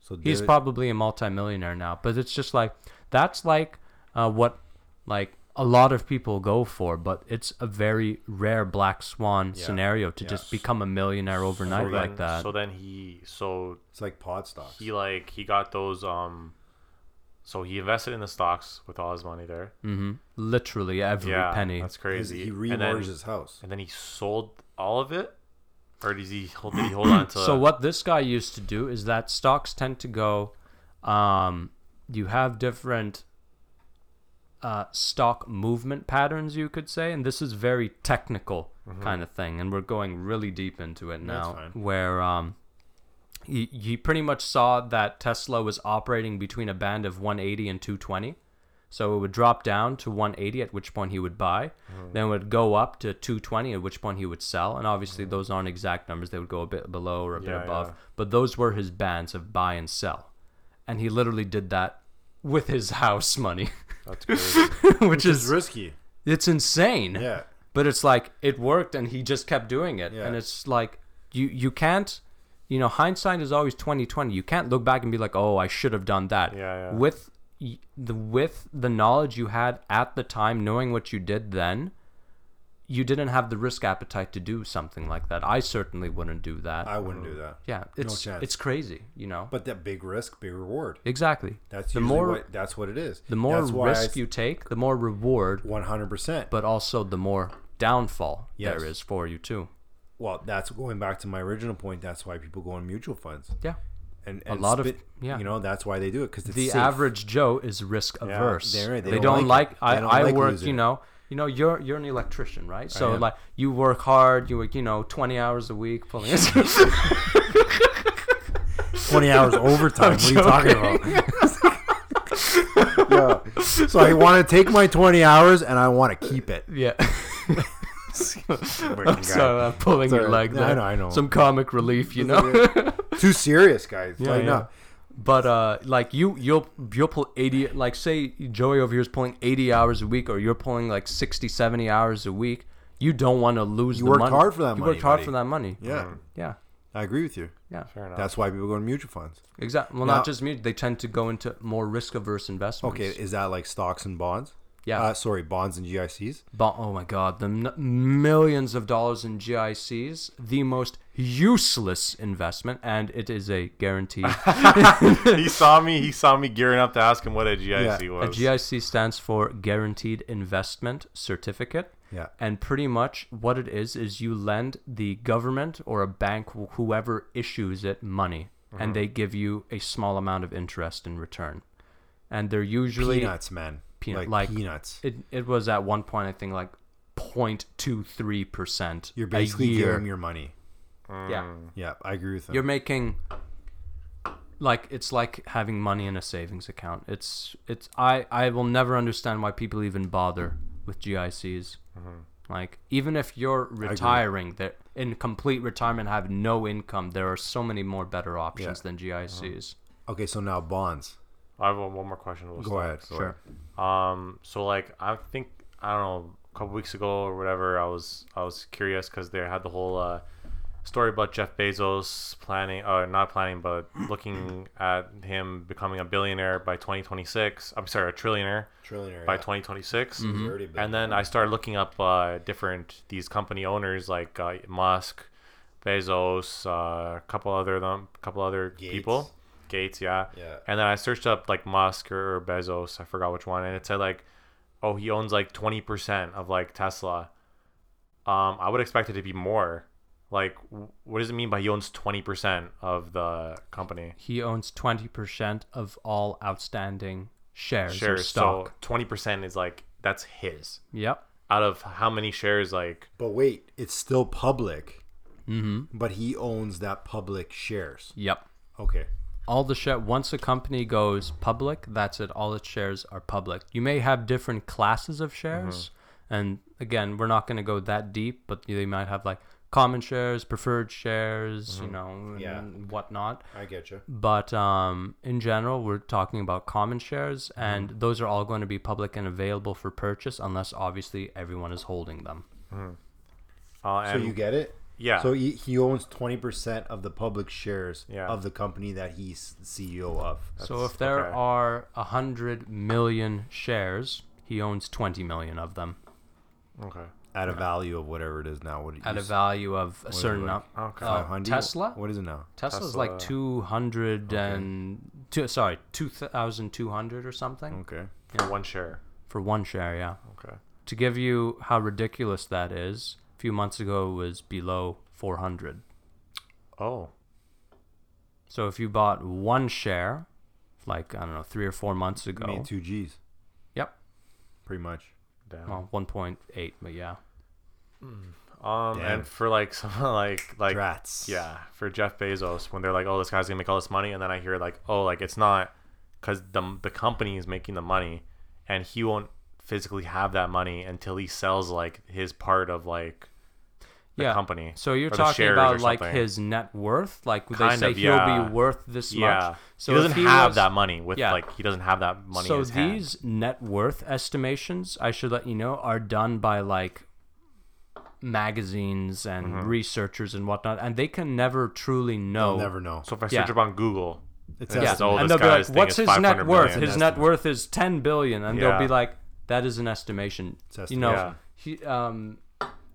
So He's probably a multimillionaire now, but it's just like that's like uh, what like a lot of people go for, but it's a very rare black swan Yeah. scenario to Yes. just become a millionaire overnight so like that. So then he, so It's like pod stocks. he like he got those um. So he invested in the stocks with all his money there. hmm Literally every yeah, penny. that's crazy. he and remortgaged his house. and then he sold all of it, or did he hold? Did he hold on to? So what this guy used to do is that stocks tend to go. Um, you have different uh, stock movement patterns, you could say, and this is very technical kind of thing, and we're going really deep into it Mm-hmm. Now. Where um, he, he pretty much saw that Tesla was operating between a band of 180 and 220. So it would drop down to 180, at which point he would buy. Then it would go up to 220, at which point he would sell. And obviously, those aren't exact numbers. They would go a bit below or a bit above. yeah. But those were his bands of buy and sell. And he literally did that with his house money, That's crazy. which It's is, risky. it's insane. Yeah. But it's like it worked and he just kept doing it. Yeah. And it's like you you can't you know, hindsight is always 2020. You can't look back and be like, "Oh, I should have done that." Yeah, yeah. With y- the with the knowledge you had at the time, knowing what you did then, you didn't have the risk appetite to do something like that. I certainly wouldn't do that. I wouldn't do that. yeah, it's chance. it's crazy, you know. But that big risk, big reward. exactly. That's the more what, that's what it is. the more risk you take, the more reward, One hundred percent. but also the more downfall Yes. there is for you too. Well, that's going back to my original point. That's why people go in mutual funds. Yeah. And, A and lot of- spit- yeah. You know, that's why they do it because the safe. average Joe is risk averse. they're. They, They don't, don't like. like it. I, I like work. losing You know. You know. You're you're an electrician, right? So like you work hard. You work. You know, twenty hours a week pulling. twenty hours overtime. what are you talking about? yeah. So I want to take my twenty hours and I want to keep it. yeah. Freaking guy. so I'm pulling your Sorry. leg Yeah, I know, I know. Some comic relief, you know. Too serious, guys. Yeah, Lighten yeah. up. But uh, like you, you'll you'll pull eighty. Like say Joey over here is pulling eighty hours a week, or you're pulling like 60, 70 hours a week. You don't want to lose. You the worked money. hard for that You money, worked hard buddy. for that money. Yeah, Yeah. I agree with you. Yeah. Fair enough. That's why people go to mutual funds. Exactly. Well, Now- not just mutual. They tend to go into more risk averse investments. Okay, is that like stocks and bonds? Yeah. Uh, sorry, bonds and GICs. But oh my god, the n- millions of dollars in GICs, the most useless investment, and it is a guarantee. he saw me. He saw me gearing up to ask him what a GIC Yeah. A. GIC stands for Guaranteed Investment Certificate. Yeah. And pretty much what it is is you lend the government or a bank, whoever issues it, money, and they give you a small amount of interest in return. And they're usually Peanuts, man. Peanut- like, like- peanuts. It, it was at one point I think like 0.23 percent. You're basically giving your money. yeah. Mm. Yeah, I agree with them. You're making like it's like having money in a savings account. It's it's I I will never understand why people even bother with GICs. Mm-hmm. Like even if you're retiring, that in complete retirement have no income, there are so many more better options Yeah. than GICs. Mm-hmm. okay, so now bonds. I have one one more question. We'll Go stop. ahead. Sure. Um, so like I think I don't know, a couple weeks ago or whatever, I was I was curious because they had the whole uh, story about Jeff Bezos planning, uh, not planning, but looking at him becoming a billionaire by 2026. I'm sorry, a trillionaire Trillionaire. by 2026. Already And then I started looking up uh, different these company owners like uh, Musk, Bezos, uh, a couple other them, couple other Gates. people, Gates, yeah. Yeah. And then I searched up like Musk or Bezos, I forgot which one, and it said like, oh, he owns like 20% of like Tesla. Um, I would expect it to be more. Like, what does it mean by he owns 20% of the company? He owns twenty percent of all outstanding shares, of Shares. stock. So 20% is like that's his. yep. Out of how many shares? Like, But wait, it's still public. Mm-hmm. But he owns that public shares. Yep. Okay. All the share once a company goes public that's it all its shares are public. You may have different classes of shares and again we're not going to go that deep but they might have like common shares preferred shares you know Yeah. whatnot. I get you. but um, in general we're talking about common shares and those are all going to be public and available for purchase unless obviously everyone is holding them. Uh, So you get it? Yeah. So he, he owns 20% of the public shares Yeah. of the company that he's CEO of. so if there okay. are a hundred million shares he owns 20 million of them okay. At a value of whatever it is now. What it at a used- value of a is certain like? up. Okay. uh, Tesla? What is it now? Tesla's Tesla. like 200 and two, sorry, 2200 or something Okay. For one share. for one share, yeah. Okay. To give you how ridiculous that is, a few months ago was below 400. Oh. So if you bought one share like I don't know, 3 or 4 months ago. Made two G's, Yep. pretty much. Damn. Well, 1.8, but yeah. Um, Damn. and for like someone like like Drats. yeah, for Jeff Bezos, when they're like, "Oh, this guy's gonna make all this money," and then I hear like, "Oh, like it's not because the the company is making the money, and he won't physically have that money until he sells like his part of like the yeah. company." So you're talking about like his net worth, like they say of, he'll yeah. be worth this yeah. much. So he doesn't he have was- that money with Yeah. like he doesn't have that money. so in his hand. these net worth estimations, I should let you know, are done by like magazines and Mm-hmm. researchers and whatnot, and they can never truly know. You'll never know. So if I Yeah. search up on Google, It's Yeah. yeah, estimated. Oh, and this they'll be like, thing "What's is his net worth? million." His net worth is ten billion, and they'll be like, "That is an estimation." It's You know, Yeah. he, um,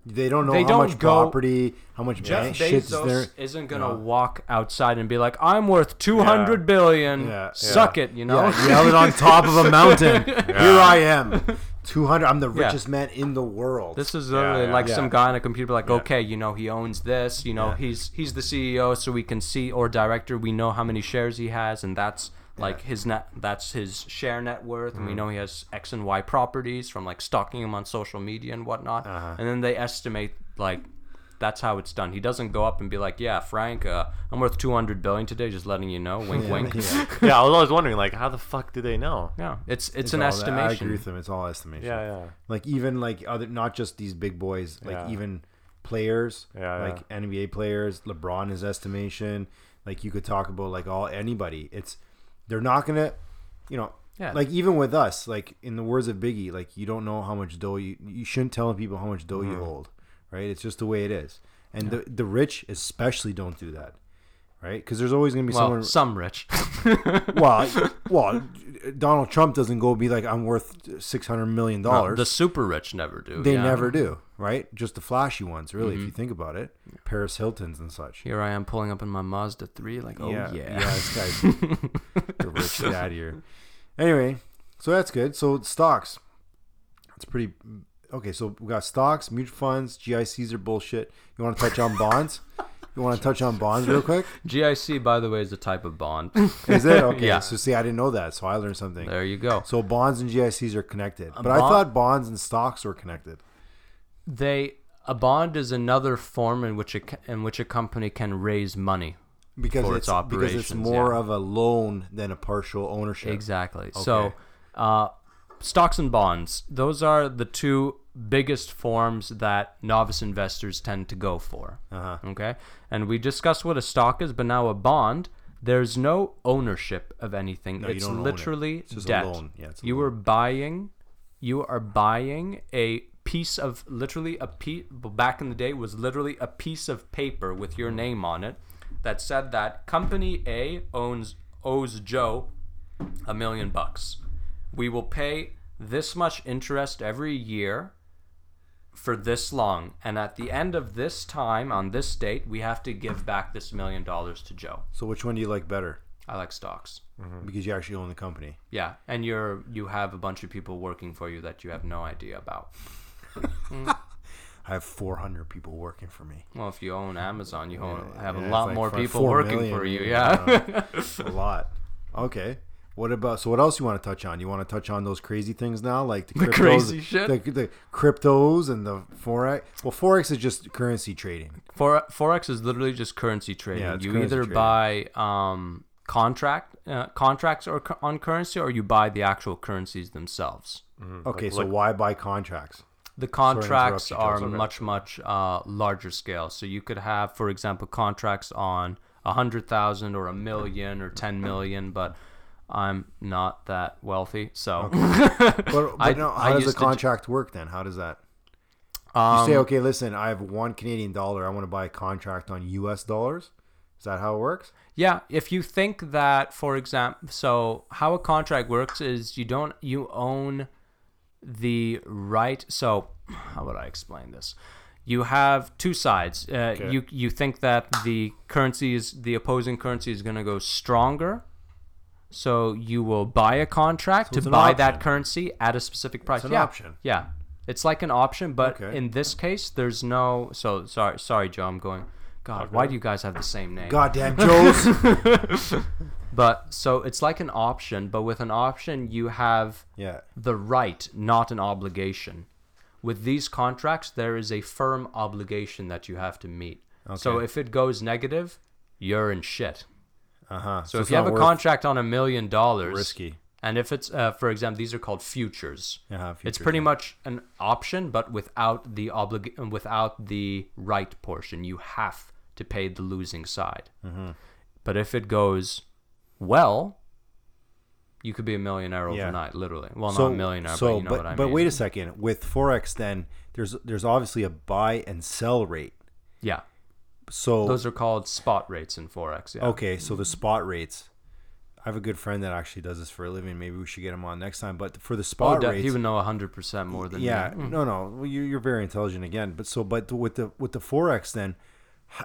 They don't know They how don't much go- property, how much Jeff bank shit is there. isn't gonna No. walk outside and be like, "I'm worth two hundred billion. Yeah. Suck it," you know. Yeah, yell it on top of a mountain. Here I am. Two hundred. I'm the Yeah. richest man in the world. This is literally yeah. like Yeah. some guy on a computer, like, Yeah. okay, you know, he owns this. You know, Yeah. he's he's the CEO, so we can see or director. We know how many shares he has, and that's like his net. That's his share net worth, Mm-hmm. and we know he has X and Y properties from like stalking him on social media and whatnot. Uh-huh. And then they estimate like. That's how it's done. He doesn't go up and be like, "Yeah, Frank, uh, I'm worth 200 billion today." Just letting you know, wink, wink. yeah. yeah, I was always wondering, like, how the fuck do they know? Yeah, it's it's, It's an all- I agree with them. It's all estimation. Yeah, yeah. Like even like other, not just these big boys. Like Yeah. even players. Yeah, Like NBA players. LeBron is estimation. Like you could talk about like all anybody. It's they're not gonna, you know. Yeah. Like even with us, like in the words of Biggie, like you don't know how much dough you you shouldn't tell people how much dough you mm-hmm. hold, right? It's just the way it is. And the the rich especially don't do that, right? Because there's always gonna be well, someone. some rich. well, well, Donald Trump doesn't go be like I'm worth six hundred million dollars. the super rich never do. They yeah. never do, right? Just the flashy ones, really, Mm-hmm. if you think about it. Paris Hilton's and such. Here I am pulling up in my Mazda 3, like, oh yeah. yeah, this guy's the rich dad here. Anyway, so that's good. So stocks, it's pretty. Okay, so we got stocks, mutual funds, GICs are bullshit. You want to touch on bonds? You want to touch on bonds real quick? GIC, by the way, is a type of bond. Is it okay? Yeah. So see, I didn't know that, so I learned something. there you go. So bonds and GICs are connected, but I thought bonds and stocks were connected. They a bond is another form in which a in which a company can raise money. because for it's its because it's more yeah. of a loan than a partial ownership. Exactly. So, uh, stocks and bonds; those are the two biggest forms that novice investors tend to go for. Uh-huh. Okay, and we discussed what a stock is, but now a bond. There's no ownership of anything. No, you it's own it. literally It's debt. loan. Yeah, it's a you loan. are buying, you are buying a piece of literally a piece. Back in the day, was literally a piece of paper with your name on it that said that company A owns owes Joe a million bucks. We will pay this much interest every year for this long, and at the end of this time, on this date, we have to give back this million dollars to Joe. So which one do you like better? I like stocks. Mm-hmm. Because you actually own the company. Yeah, and you're you have a bunch of people working for you that you have no idea about. I have 400 people working for me. Well, if you own Amazon, you own, have Yeah, a lot like more people working million, for you. Yeah. a lot. Okay. What about so? What else you want to touch on? You want to touch on those crazy things now, like the, The cryptos, crazy shit? the, the cryptos and the forex. Well, forex is just currency trading. For forex is literally just currency trading. Yeah, it's you currency either trading. buy um, contract uh, contracts or on currency, or you buy the actual currencies themselves. Okay, Like- so like- why buy contracts? The contracts are Okay. much much uh, larger scale. So you could have, for example, contracts on a hundred thousand or a million or ten million, but I'm not that wealthy, so But, but I- no, I how does used the to contract work then? How does that? You um, say, okay, listen, I have one Canadian dollar. I want to buy a contract on U.S. dollars. Is that how it works? Yeah, if you think that, for example, so how a contract works is you don't you own the right. So how would I explain this? You have two sides. Uh, You you think that the currency is the opposing currency is going to go stronger, so you will buy a contract it's to buy that currency at a specific price. It's an yeah, option. Yeah, it's like an option, but Okay. in this case, there's no. So sorry, sorry, Joe. I'm going. God, why do you guys have the same name? Goddamn Joe's. But so it's like an option, but with an option, you have yeah. the right, not an obligation. With these contracts, there is a firm obligation that you have to meet. So if it goes negative, you're in shit. Uh huh. So, if you have a contract on a million dollars, risky. and if it's, uh, for example, these are called futures. Uh-huh, it's pretty yeah. much an option, but without the oblig- without the right portion. You have to pay the losing side. Mm-hmm. But if it goes well, you could be a millionaire Yeah. overnight, literally. Well, so, not a millionaire, so, but you know but, what I but mean. But wait a second. With forex, then there's there's obviously a buy and sell rate. yeah, So those are called spot rates in forex. Yeah. okay, so the spot rates. I have a good friend that actually does this for a living. Maybe we should get him on next time. But for the Oh, spot de- rates, he would know hundred percent more than yeah, me. Mm. no, no. Well, you're, you're very intelligent again. But so, but with the with the forex, then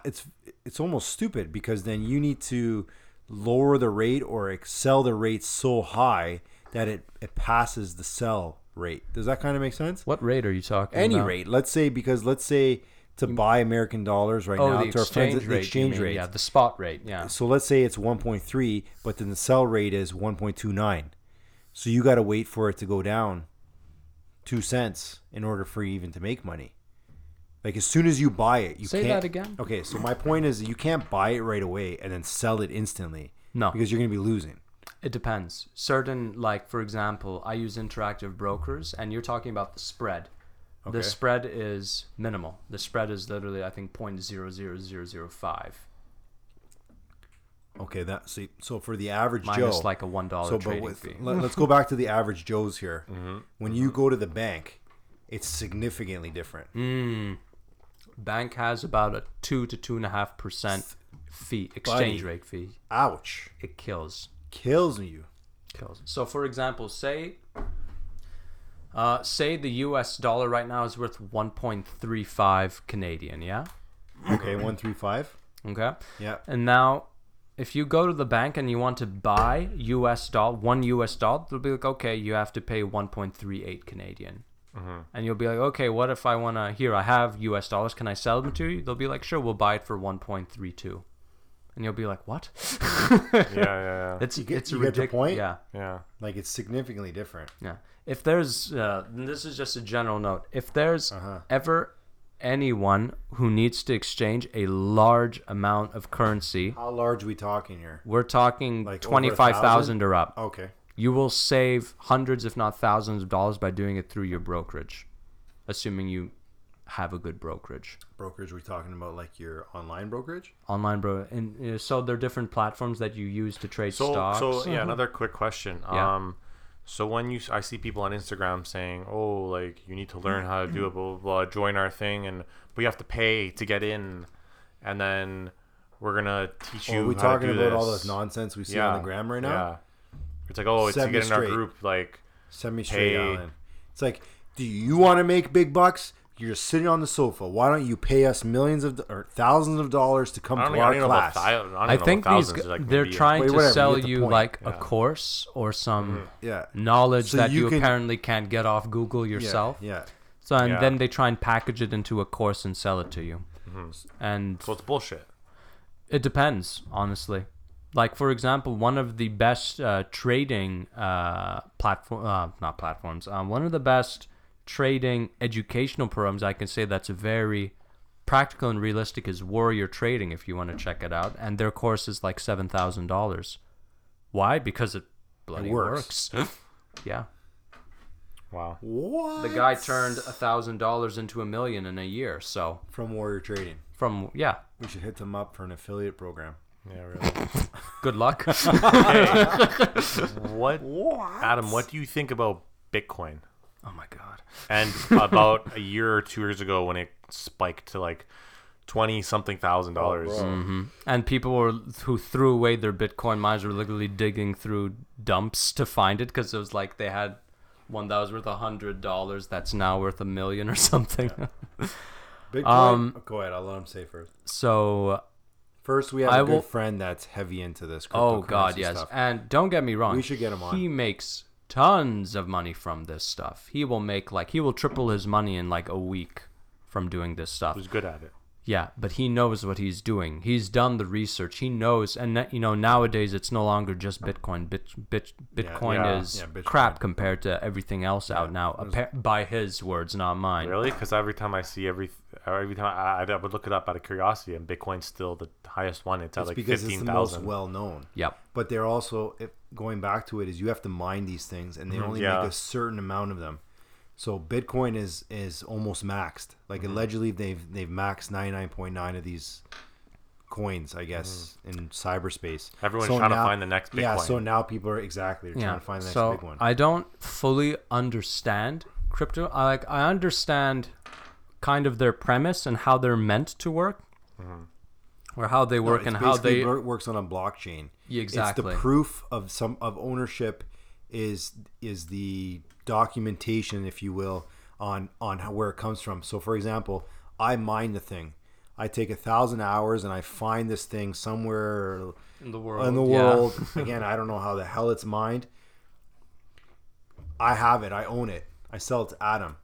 it's it's almost stupid because then you need to lower the rate or excel the rate so high that it it passes the sell rate. Does that kind of make sense? What rate are you talking Any about? rate. Let's say because let's say to buy American dollars right Oh, now the to our friends, exchange the rate. exchange mean, rate. Yeah, the spot rate. Yeah. So let's say it's 1.3, but then the sell rate is 1.29. So you got to wait for it to go down two cents in order for you even to make money. Like as soon as you buy it, you Say can't. that again. Okay, so my point is you can't buy it right away and then sell it instantly. No. because you're gonna be losing. It depends. Certain, like for example, I use interactive brokers, and you're talking about the spread. Okay. The spread is minimal. The spread is literally, I think, point zero zero zero zero five Okay, that see. So for the average minus Joe, like a one dollar so but trading with, fee. let, us go back to the average Joes here. Mm-hmm. When you go to the bank, it's significantly different. Mm. Bank has about a two to two and a half percent fee, exchange Buddy. rate fee. Ouch, It kills. kills you. kills. So, for example, say, uh, say the U.S. dollar right now is worth 1.35 Canadian. Yeah. Okay, one three five. Okay. Yeah. And now, if you go to the bank and you want to buy U.S. dollar, one U.S. dollar, they'll be like, okay, you have to pay 1.38 Canadian. And you'll be like, okay, what if I want to? Here, I have U.S. dollars. Can I sell them to you? They'll be like, sure, we'll buy it for 1.32. And you'll be like, what? Yeah, yeah, yeah. It's You get- it's you get the point? Yeah. yeah. Like it's significantly different. Yeah. If there's, uh, and this is just a general note. If there's Uh-huh. ever anyone who needs to exchange a large amount of currency, How large are we talking here? we're talking Like over a twenty-five thousand or up. Okay. You will save hundreds, if not thousands, of dollars by doing it through your brokerage, assuming you have a good brokerage. Brokerage, we're talking about like your online brokerage? Online bro, and uh, so there are different platforms that you use to trade So, stocks. so yeah, another quick question. Yeah. Um, so when you, I see people on Instagram saying, "Oh, like you need to learn how to do it, blah blah blah, join our thing, and but you have to pay to get in, and then we're gonna teach Or you are we how talking to do about all this." this nonsense we see on the gram right now? Yeah. It's like, oh, it's to get in our group, like, Send me straight, Pay. It's like, do you want to make big bucks? You're just sitting on the sofa. Why don't you pay us millions of or thousands of dollars to come to our don't know about class? thou- I I think these thousands, g- they're trying Wait, to whatever, sell get you point. like a course or some yeah. knowledge So that you you, can- apparently can't get off Google yourself. Yeah. So and Yeah. then they try and package it into a course and sell it to you. And So it's bullshit. it depends, honestly. Like for example, one of the best uh, trading uh, platform, uh, not platforms, um, one of the best trading educational programs I can say that's very practical and realistic is Warrior Trading. If you want to check it out, and their course is like seven thousand dollars. Why? Because it bloody works. works. yeah, Wow. What? the guy turned a thousand dollars into a million in a year. So from Warrior Trading. from yeah, We should hit them up for an affiliate program. Yeah, really. good luck. what, Adam? What do you think about Bitcoin? Oh my god. And about a year or two years ago, when it spiked to like twenty something thousand dollars. And people were who threw away their Bitcoin mines were literally digging through dumps to find it because it was like they had one that was worth a hundred dollars that's now worth a million or something. Bitcoin. Um, oh, go ahead. I'll let him say first. so, First, we have I a good will- friend that's heavy into this. oh god, cryptocurrency yes. Stuff. And don't get me wrong, We should get him on. He makes tons of money from this stuff. He will make like he will triple his money in like a week from doing this stuff. Who's good at it? Yeah, but he knows what he's doing. He's done the research. He knows, and that- you know nowadays it's no longer just Bitcoin. Bit, bit, Bitcoin yeah, is yeah, Bitcoin. crap compared to everything else out now. appa- by his words, not mine. Really? Because every time I see every every time I, I would look it up out of curiosity, and Bitcoin's still the highest one. It's at It's like because it's fifteen the most well known. Yep. But they're also if, going back to it is you have to mine these things, and they mm-hmm. only yeah. make a certain amount of them. So Bitcoin is is almost maxed. Like mm-hmm. allegedly they've they've maxed ninety nine point nine of these coins, I guess, mm-hmm. in cyberspace. Everyone's So trying to find the next Yeah, Bitcoin. so now people are exactly they're Yeah. trying to find the next so big one. I don't fully understand crypto. I like I understand kind of their premise and how they're meant to work, or how they No, work it's and how they. wor- works on a blockchain. Yeah, It's exactly. the proof of some of ownership is is the documentation, if you will, on on how, where it comes from. So, for example, I mine the thing. I take a thousand hours and I find this thing somewhere in the world. in the yeah. world. Again, I don't know how the hell it's mined. I have it. I own it. I sell it to Adam,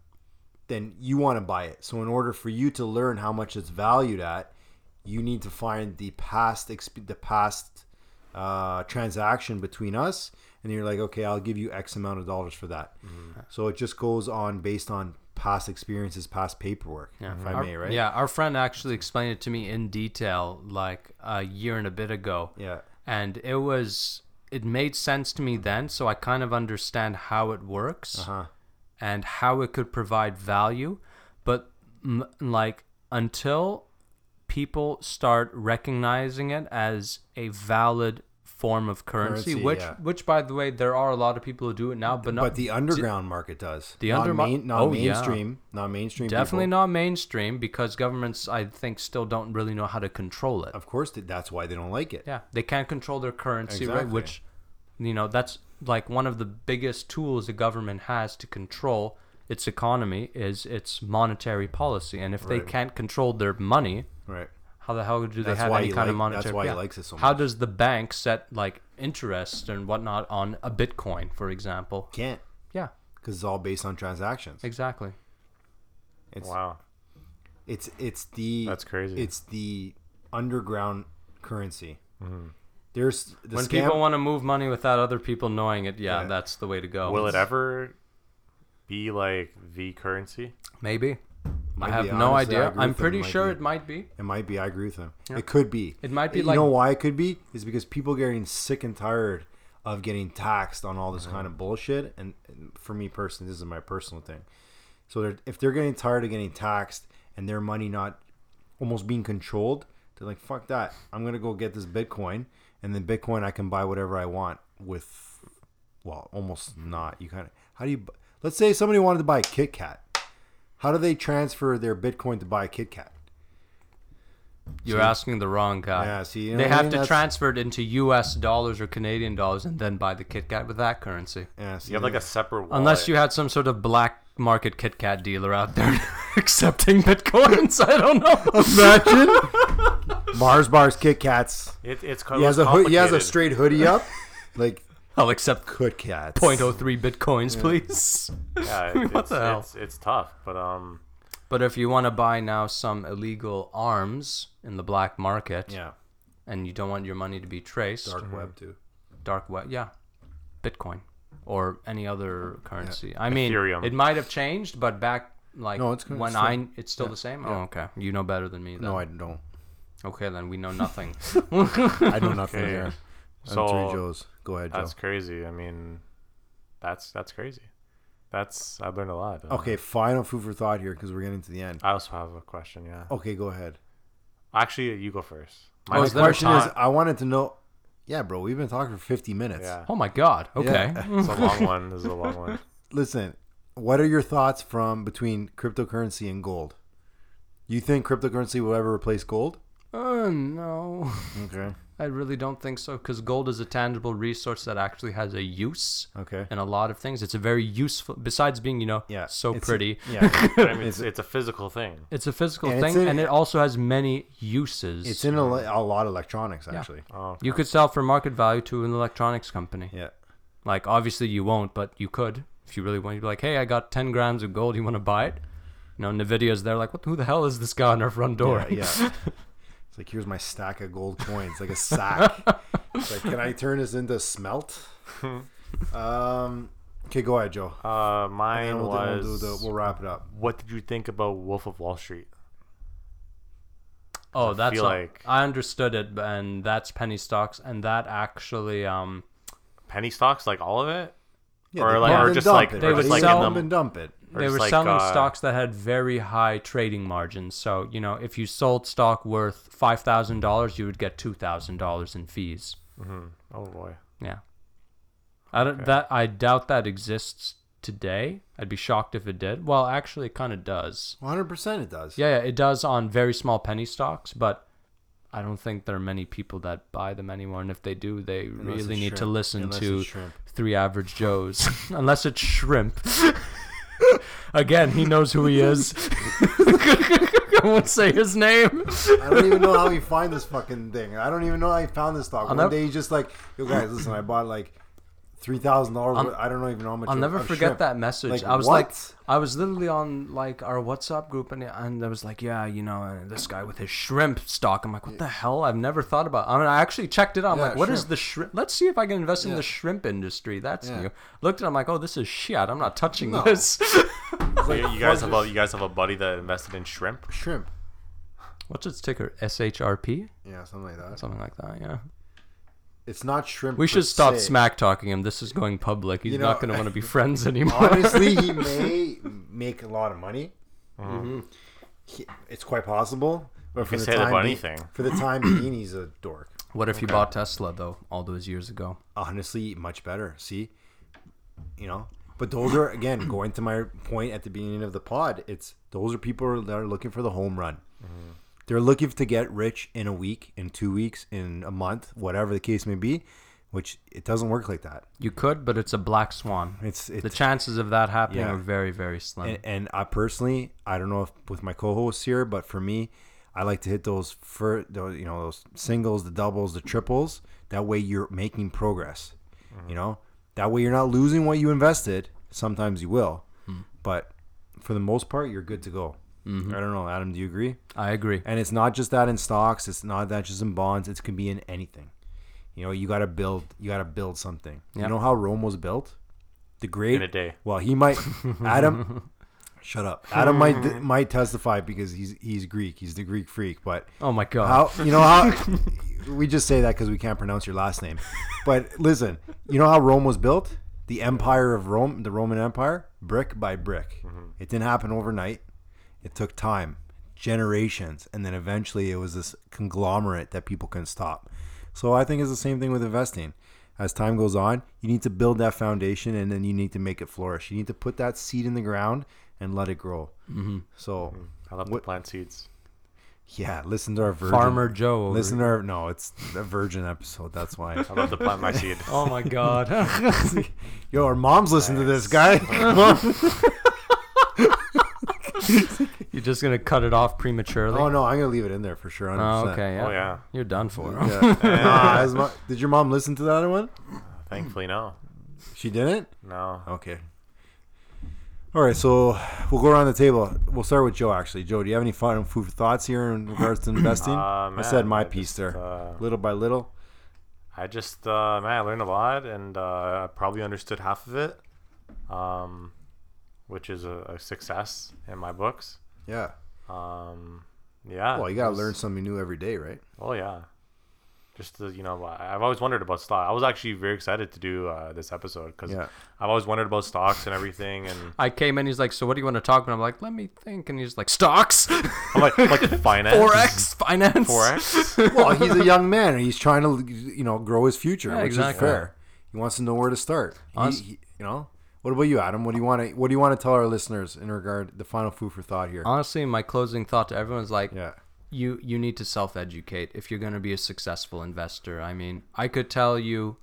then you want to buy it. So in order for you to learn how much it's valued at, you need to find the past exp- the past uh, transaction between us, and you're like, okay, I'll give you X amount of dollars for that. So it just goes on based on past experiences, past paperwork, if I Our- may, right? Yeah, our friend actually explained it to me in detail like a year and a bit ago. Yeah. And it was it made sense to me then, so I kind of understand how it works Uh-huh. and how it could provide value, but m- like until people start recognizing it as a valid form of currency, Currency, which yeah. which by the way there are a lot of people who do it now, but not But the underground market does. The not undermo- main, not oh, yeah. mainstream, not mainstream. definitely people. not mainstream because governments I think still don't really know how to control it. Of course, that's why they don't like it. Yeah, they can't control their currency, right? Which, you know, that's like one of the biggest tools the government has to control its economy is its monetary policy. And if they can't control their money, Right. how the hell do they That's have any he kind of like- monetary? that's why he likes it so much. How does the bank set like interest and whatnot on a Bitcoin, for example? Can't Yeah, because it's all based on transactions. exactly. It's Wow. it's it's the That's crazy. It's the underground currency. Mm-hmm. There's the when scam, people want to move money without other people knowing it, yeah, Yeah. that's the way to go. Will it ever be like the currency? Maybe. Might I have no honestly, I idea. agree I'm with him, pretty might sure be. it might be. It might be. I agree with him. It could be. It might be you like- know why it could be is because people are getting sick and tired of getting taxed on all this kind of bullshit. And, and for me personally, this is my personal thing. So they're, if they're getting tired of getting taxed and their money not almost being controlled, they're like, "Fuck that! I'm gonna go get this Bitcoin, and then Bitcoin I can buy whatever I want with." Well, almost not. You kind of how do you? bu- Let's say somebody wanted to buy a Kit Kat. How do they transfer their Bitcoin to buy a Kit Kat? You're asking the wrong guy. Yeah, see, you know they what I have mean? to That's- transfer it into U.S. dollars or Canadian dollars and then buy the Kit Kat with that currency. Yeah, see, You have like a separate wallet. Unless you had some sort of black market Kit Kat dealer out there accepting bitcoins. I don't know. Imagine Mars bars, Kit Kats. It, it's He has a hood, he has a straight hoodie up, like I'll accept Kit Kats. 0.03 bitcoins, please. Yeah, it- what it's, the hell? It's, it's tough, but um, But if you want to buy now some illegal arms in the black market Yeah, and you don't want your money to be traced, dark web too. dark web, yeah, Bitcoin or any other currency. I mean, Ethereum. it might have changed, but back like No, it's good. when It's still- I, it's still the same. Oh, okay. You know better than me. Then. No, I don't. Okay, then we know nothing. I know nothing Okay. here. So, I'm three Joes. Go ahead, Joe. that's crazy. I mean, that's that's crazy. That's I've learned a lot. Uh, Okay, final food for thought here because we're getting to the end. I also have a question. Yeah. Okay, go ahead. Actually, you go first. Oh, My is there question is. I wanted to know. Yeah, bro, we've been talking for 50 minutes. Yeah. oh my God. Okay. Yeah. It's a long one. This is a long one. Listen, what are your thoughts from between cryptocurrency and gold? You think cryptocurrency will ever replace gold? Oh no. Okay. I really don't think so because gold is a tangible resource that actually has a use Okay. in a lot of things. It's a very useful, besides being, you know, Yeah. so it's- pretty. Yeah. I mean, it's, it's a physical thing. It's a physical And it's thing, in- and it also has many uses. it's in a, a lot of electronics, actually. Oh, you could sell for market value to an electronics company. Yeah. Like, obviously, you won't, but you could if you really want. You'd be like, hey, I got 10 grams of gold. You want to buy it? You know, Nvidia's there, like, what? Who the hell is this guy on our front door? Yeah, yeah. it's like here's my stack of gold coins, like a sack. it's like, can I turn this into smelt? um. Okay, go ahead, Joe. Uh, mine we'll, do- we'll, was. do the, we'll wrap it up. what did you think about Wolf of Wall Street? Oh, I that's feel like- I understood it, and that's penny stocks, and that actually, um, Penny stocks, like all of it, Yeah, Or they like- or just dump like- it, They right? would They sell- pump and dump it. Or they were like, selling uh, stocks that had very high trading margins. So you know, if you sold stock worth five thousand dollars, you would get two thousand dollars in fees. Oh boy. Yeah, I don't that I doubt that exists today. I'd be shocked if it did. Well, actually, it kind of does. 100% it does. Yeah, yeah, it does on very small penny stocks, but I don't think there are many people that buy them anymore. And if they do, they Unless really it's need to listen Unless to three average Joes, unless it's shrimp. Again, he knows who he is. I won't say his name. I don't even know how he find this fucking thing. I don't even know how he found this stock. I'll One nev- day he's just like, "Yo guys, listen, I bought like three thousand dollars. I'll- don't know even know how much. I'll of- never of forget shrimp. that message. Like, I was what? like, I was literally on like our WhatsApp group, and and I was like, yeah, you know, uh, this guy with his shrimp stock. I'm like, what the hell? I've never thought about. I mean, I actually checked it out. I'm Yeah, like, what is shrimp. the shrimp? Let's see if I can invest in the shrimp industry. That's Yeah. new. Looked at, it, I'm like, oh, this is shit. I'm not touching No. this. So you, you guys have a you guys have a buddy that invested in shrimp. shrimp. What's its ticker? SHRP, Yeah, something like that. something like that. Yeah. It's not shrimp. We should stop se. smack talking him. This is going public. He's You not going to want to be friends anymore. Honestly, he may make a lot of money. Uh-huh. Mm-hmm. He- it's quite possible. But for can the say the time bunny being- thing. For the time being, he's a dork. what if he bought Tesla though, all those years ago? honestly much better. See, you know, but those are again going to my point at the beginning of the pod. It's those are people that are looking for the home run. Mm-hmm. They're looking to get rich in a week, in two weeks, in a month, whatever the case may be. Which it doesn't work like that. You could, but it's a black swan. It's the chances of that happening Yeah. are very, very slim. and, and I personally, I don't know if with my co-hosts here, but for me, I like to hit those for those you know those singles, the doubles, the triples. That way you're making progress. Mm-hmm. You know, that way you're not losing what you invested. Sometimes you will, hmm. but for the most part, you're good to go. Mm-hmm. I don't know, Adam. Do you agree? I agree. And it's not just that in stocks. It's not that just in bonds. It can be in anything. You know, you got to build. You got to build something. Yeah. You know how Rome was built? The great In a day. Well, he might. Adam, shut up. Adam might might testify because he's he's Greek. He's the Greek freak. But Oh my god. how you know how we just say that because we can't pronounce your last name. But listen, you know how Rome was built? The Empire of Rome, the Roman Empire, brick by brick. Mm-hmm. It didn't happen overnight. It took time, generations, and then eventually it was this conglomerate that people couldn't stop. So I think it's the same thing with investing. As time goes on, you need to build that foundation, and then you need to make it flourish. You need to put that seed in the ground and let it grow. Mm-hmm. So I love What- to plant seeds. yeah, listen to our virgin. Farmer Joe. over Listen to our no, it's a virgin episode. That's why. I love to plant my seed. Oh my god. Yo, our moms listen to this guy. You're just gonna cut it off prematurely. oh no, I'm gonna leave it in there for sure. 100%. Oh, okay. Yeah. Oh yeah. You're done for. Yeah. Nah, as mo- did your mom listen to that other one? Thankfully, no. She didn't. No. Okay. All right, so we'll go around the table. We'll start with Joe. Actually, Joe, do you have any fun food thoughts here in regards to investing? Uh, I said my I piece just, there, uh, little by little. I just, uh, man, I learned a lot, and uh, I probably understood half of it, um, which is a, a success in my books. Yeah. Um, yeah. Well, you gotta was- learn something new every day, right? Oh yeah. Just to, you know, I- I've always wondered about stock. I was actually very excited to do uh, this episode because Yeah. I've always wondered about stocks and everything, and I came in. He's like, "So what do you want to talk about?" I'm like, "Let me think." And he's like, "Stocks, I'm like, I'm like finance, forex, finance, forex. well, he's a young man and he's trying to, you know, grow his future, Yeah, which exactly. is fair. He wants to know where to start. He- he- you know, what about you, Adam? What do you want to What do you want to tell our listeners in regard the final food for thought here? Honestly, my closing thought to everyone is like, yeah, you you need to self-educate if you're going to be a successful investor. I mean, I could tell you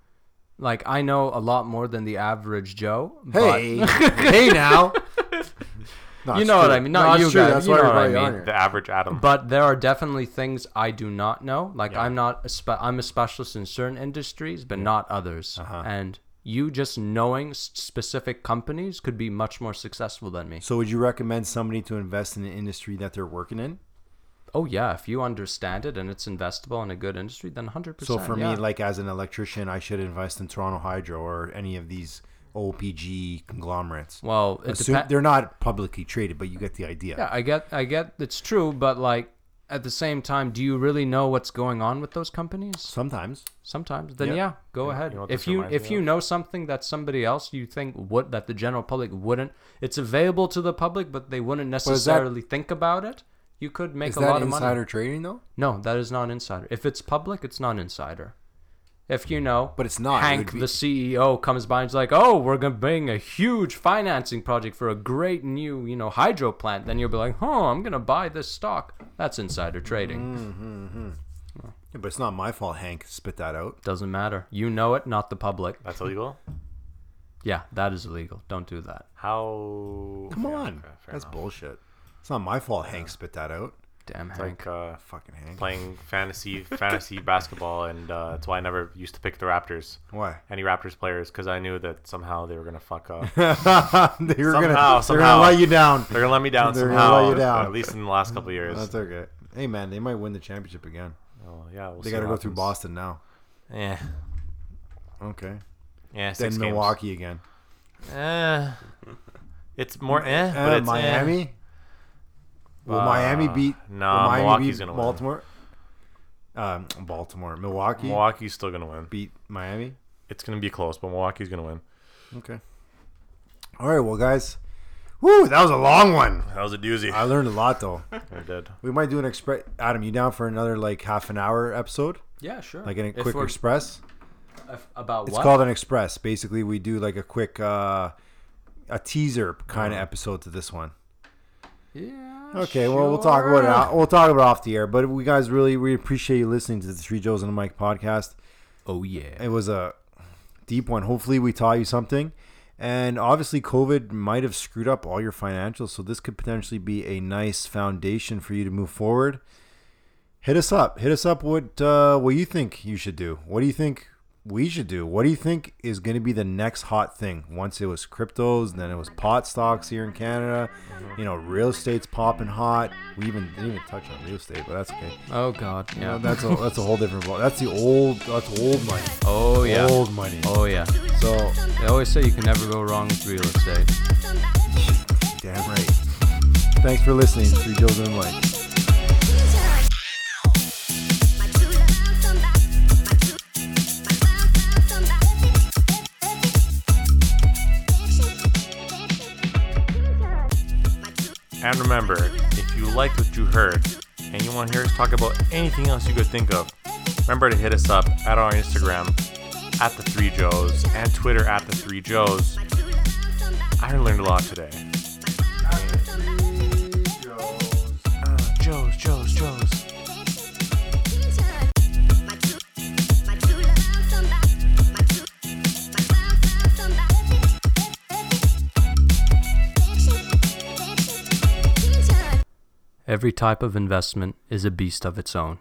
like I know a lot more than the average Joe. but- hey, hey, now. No, You it's know what. I mean. Not No, you true. guys, That's you why know what I brought you on mean. the average Adam. but there are definitely things I do not know. Like Yeah. I'm not a spe- I'm a specialist in certain industries, but not others. Uh-huh. And you just knowing specific companies could be much more successful than me. So, would you recommend somebody to invest in an industry that they're working in? Oh yeah, if you understand it and it's investable in a good industry, then 100%. So, for yeah. me, like as an electrician, I should invest in Toronto Hydro or any of these OPG conglomerates. well, Assume- they're not publicly traded, but you get the idea. Yeah, I get, I get, it's true, but like at the same time, do you really know what's going on with those companies? Sometimes. Sometimes, then Yeah. yeah, go ahead. you know if you if you of? know something that somebody else you think would that the general public wouldn't, it's available to the public, but they wouldn't is that- necessarily think about it. You could make a lot of money. Is that insider trading though? No, that is not insider. If it's public, it's not insider. If you know, But it's not. Hank, would be- the CEO, comes by and is like, "Oh, we're gonna bring a huge financing project for a great new, you know, hydro plant." Then you'll be like, "Oh, I'm gonna buy this stock." That's insider trading. Mm-hmm, mm-hmm. Yeah, but it's not my fault. Hank spit that out. Doesn't matter. You know it, not the public. That's illegal. Yeah, that is illegal. Don't do that. How? Come Yeah, on, okay, that's enough. bullshit. It's not my fault. Hank spit that out. Damn It's Hank. like uh, Fucking Hank. playing fantasy fantasy basketball, and uh, that's why I never used to pick the Raptors. Why? Any Raptors players, because I knew that somehow they were gonna fuck up. they were Somehow, gonna, somehow, they're gonna let you down. They're gonna let me down They're gonna somehow. let you down. At least in the last couple of years. That's okay. Hey man, they might win the championship again. Oh yeah, we'll They got to go through. Boston now. Yeah, Okay. yeah. Then Six games. Milwaukee again. Eh, it's more eh, Uh, but it's eh. Miami. Will Uh, Miami beat? no, will Miami Milwaukee's beat gonna win. Baltimore. Um, Baltimore, Milwaukee Milwaukee's still gonna win. beat Miami. It's gonna be close, but Milwaukee's gonna win. Okay. All right, well, guys. Woo, that was a long one. That was a doozy. I learned a lot though. I did. We might do an express. Adam, you down for another like half an hour episode, yeah, sure. like a quick express? if- about It's what? called an express. Basically, we do like a quick, uh, a teaser kind of Uh-huh. episode to this one. yeah. Okay, well, we'll talk about it. out- We'll talk about it off the air. But we guys really, we appreciate you listening to the Three Joes and a Mike podcast. Oh yeah. It was a deep one. Hopefully, we taught you something. And obviously, COVID might have screwed up all your financials. So this could potentially be a nice foundation for you to move forward. Hit us up. Hit us up. What uh, what you think you should do? What do you think we should do? What do you think is going to be the next hot thing? Once it was cryptos, then it was pot stocks here in Canada. You know, real estate's popping hot. We even didn't even touch on real estate, but that's okay. Oh god. You Yeah. know, that's a that's a whole different. ball- That's the old. That's old money. oh yeah. Old money. Oh yeah. So They always say you can never go wrong with real estate. damn right. Thanks for listening. Three Joes and Mike. And remember, if you liked what you heard and you want to hear us talk about anything else you could think of, remember to hit us up at our Instagram at the Three Joes and Twitter at the Three Joes. I learned a lot today. Every type of investment is a beast of its own.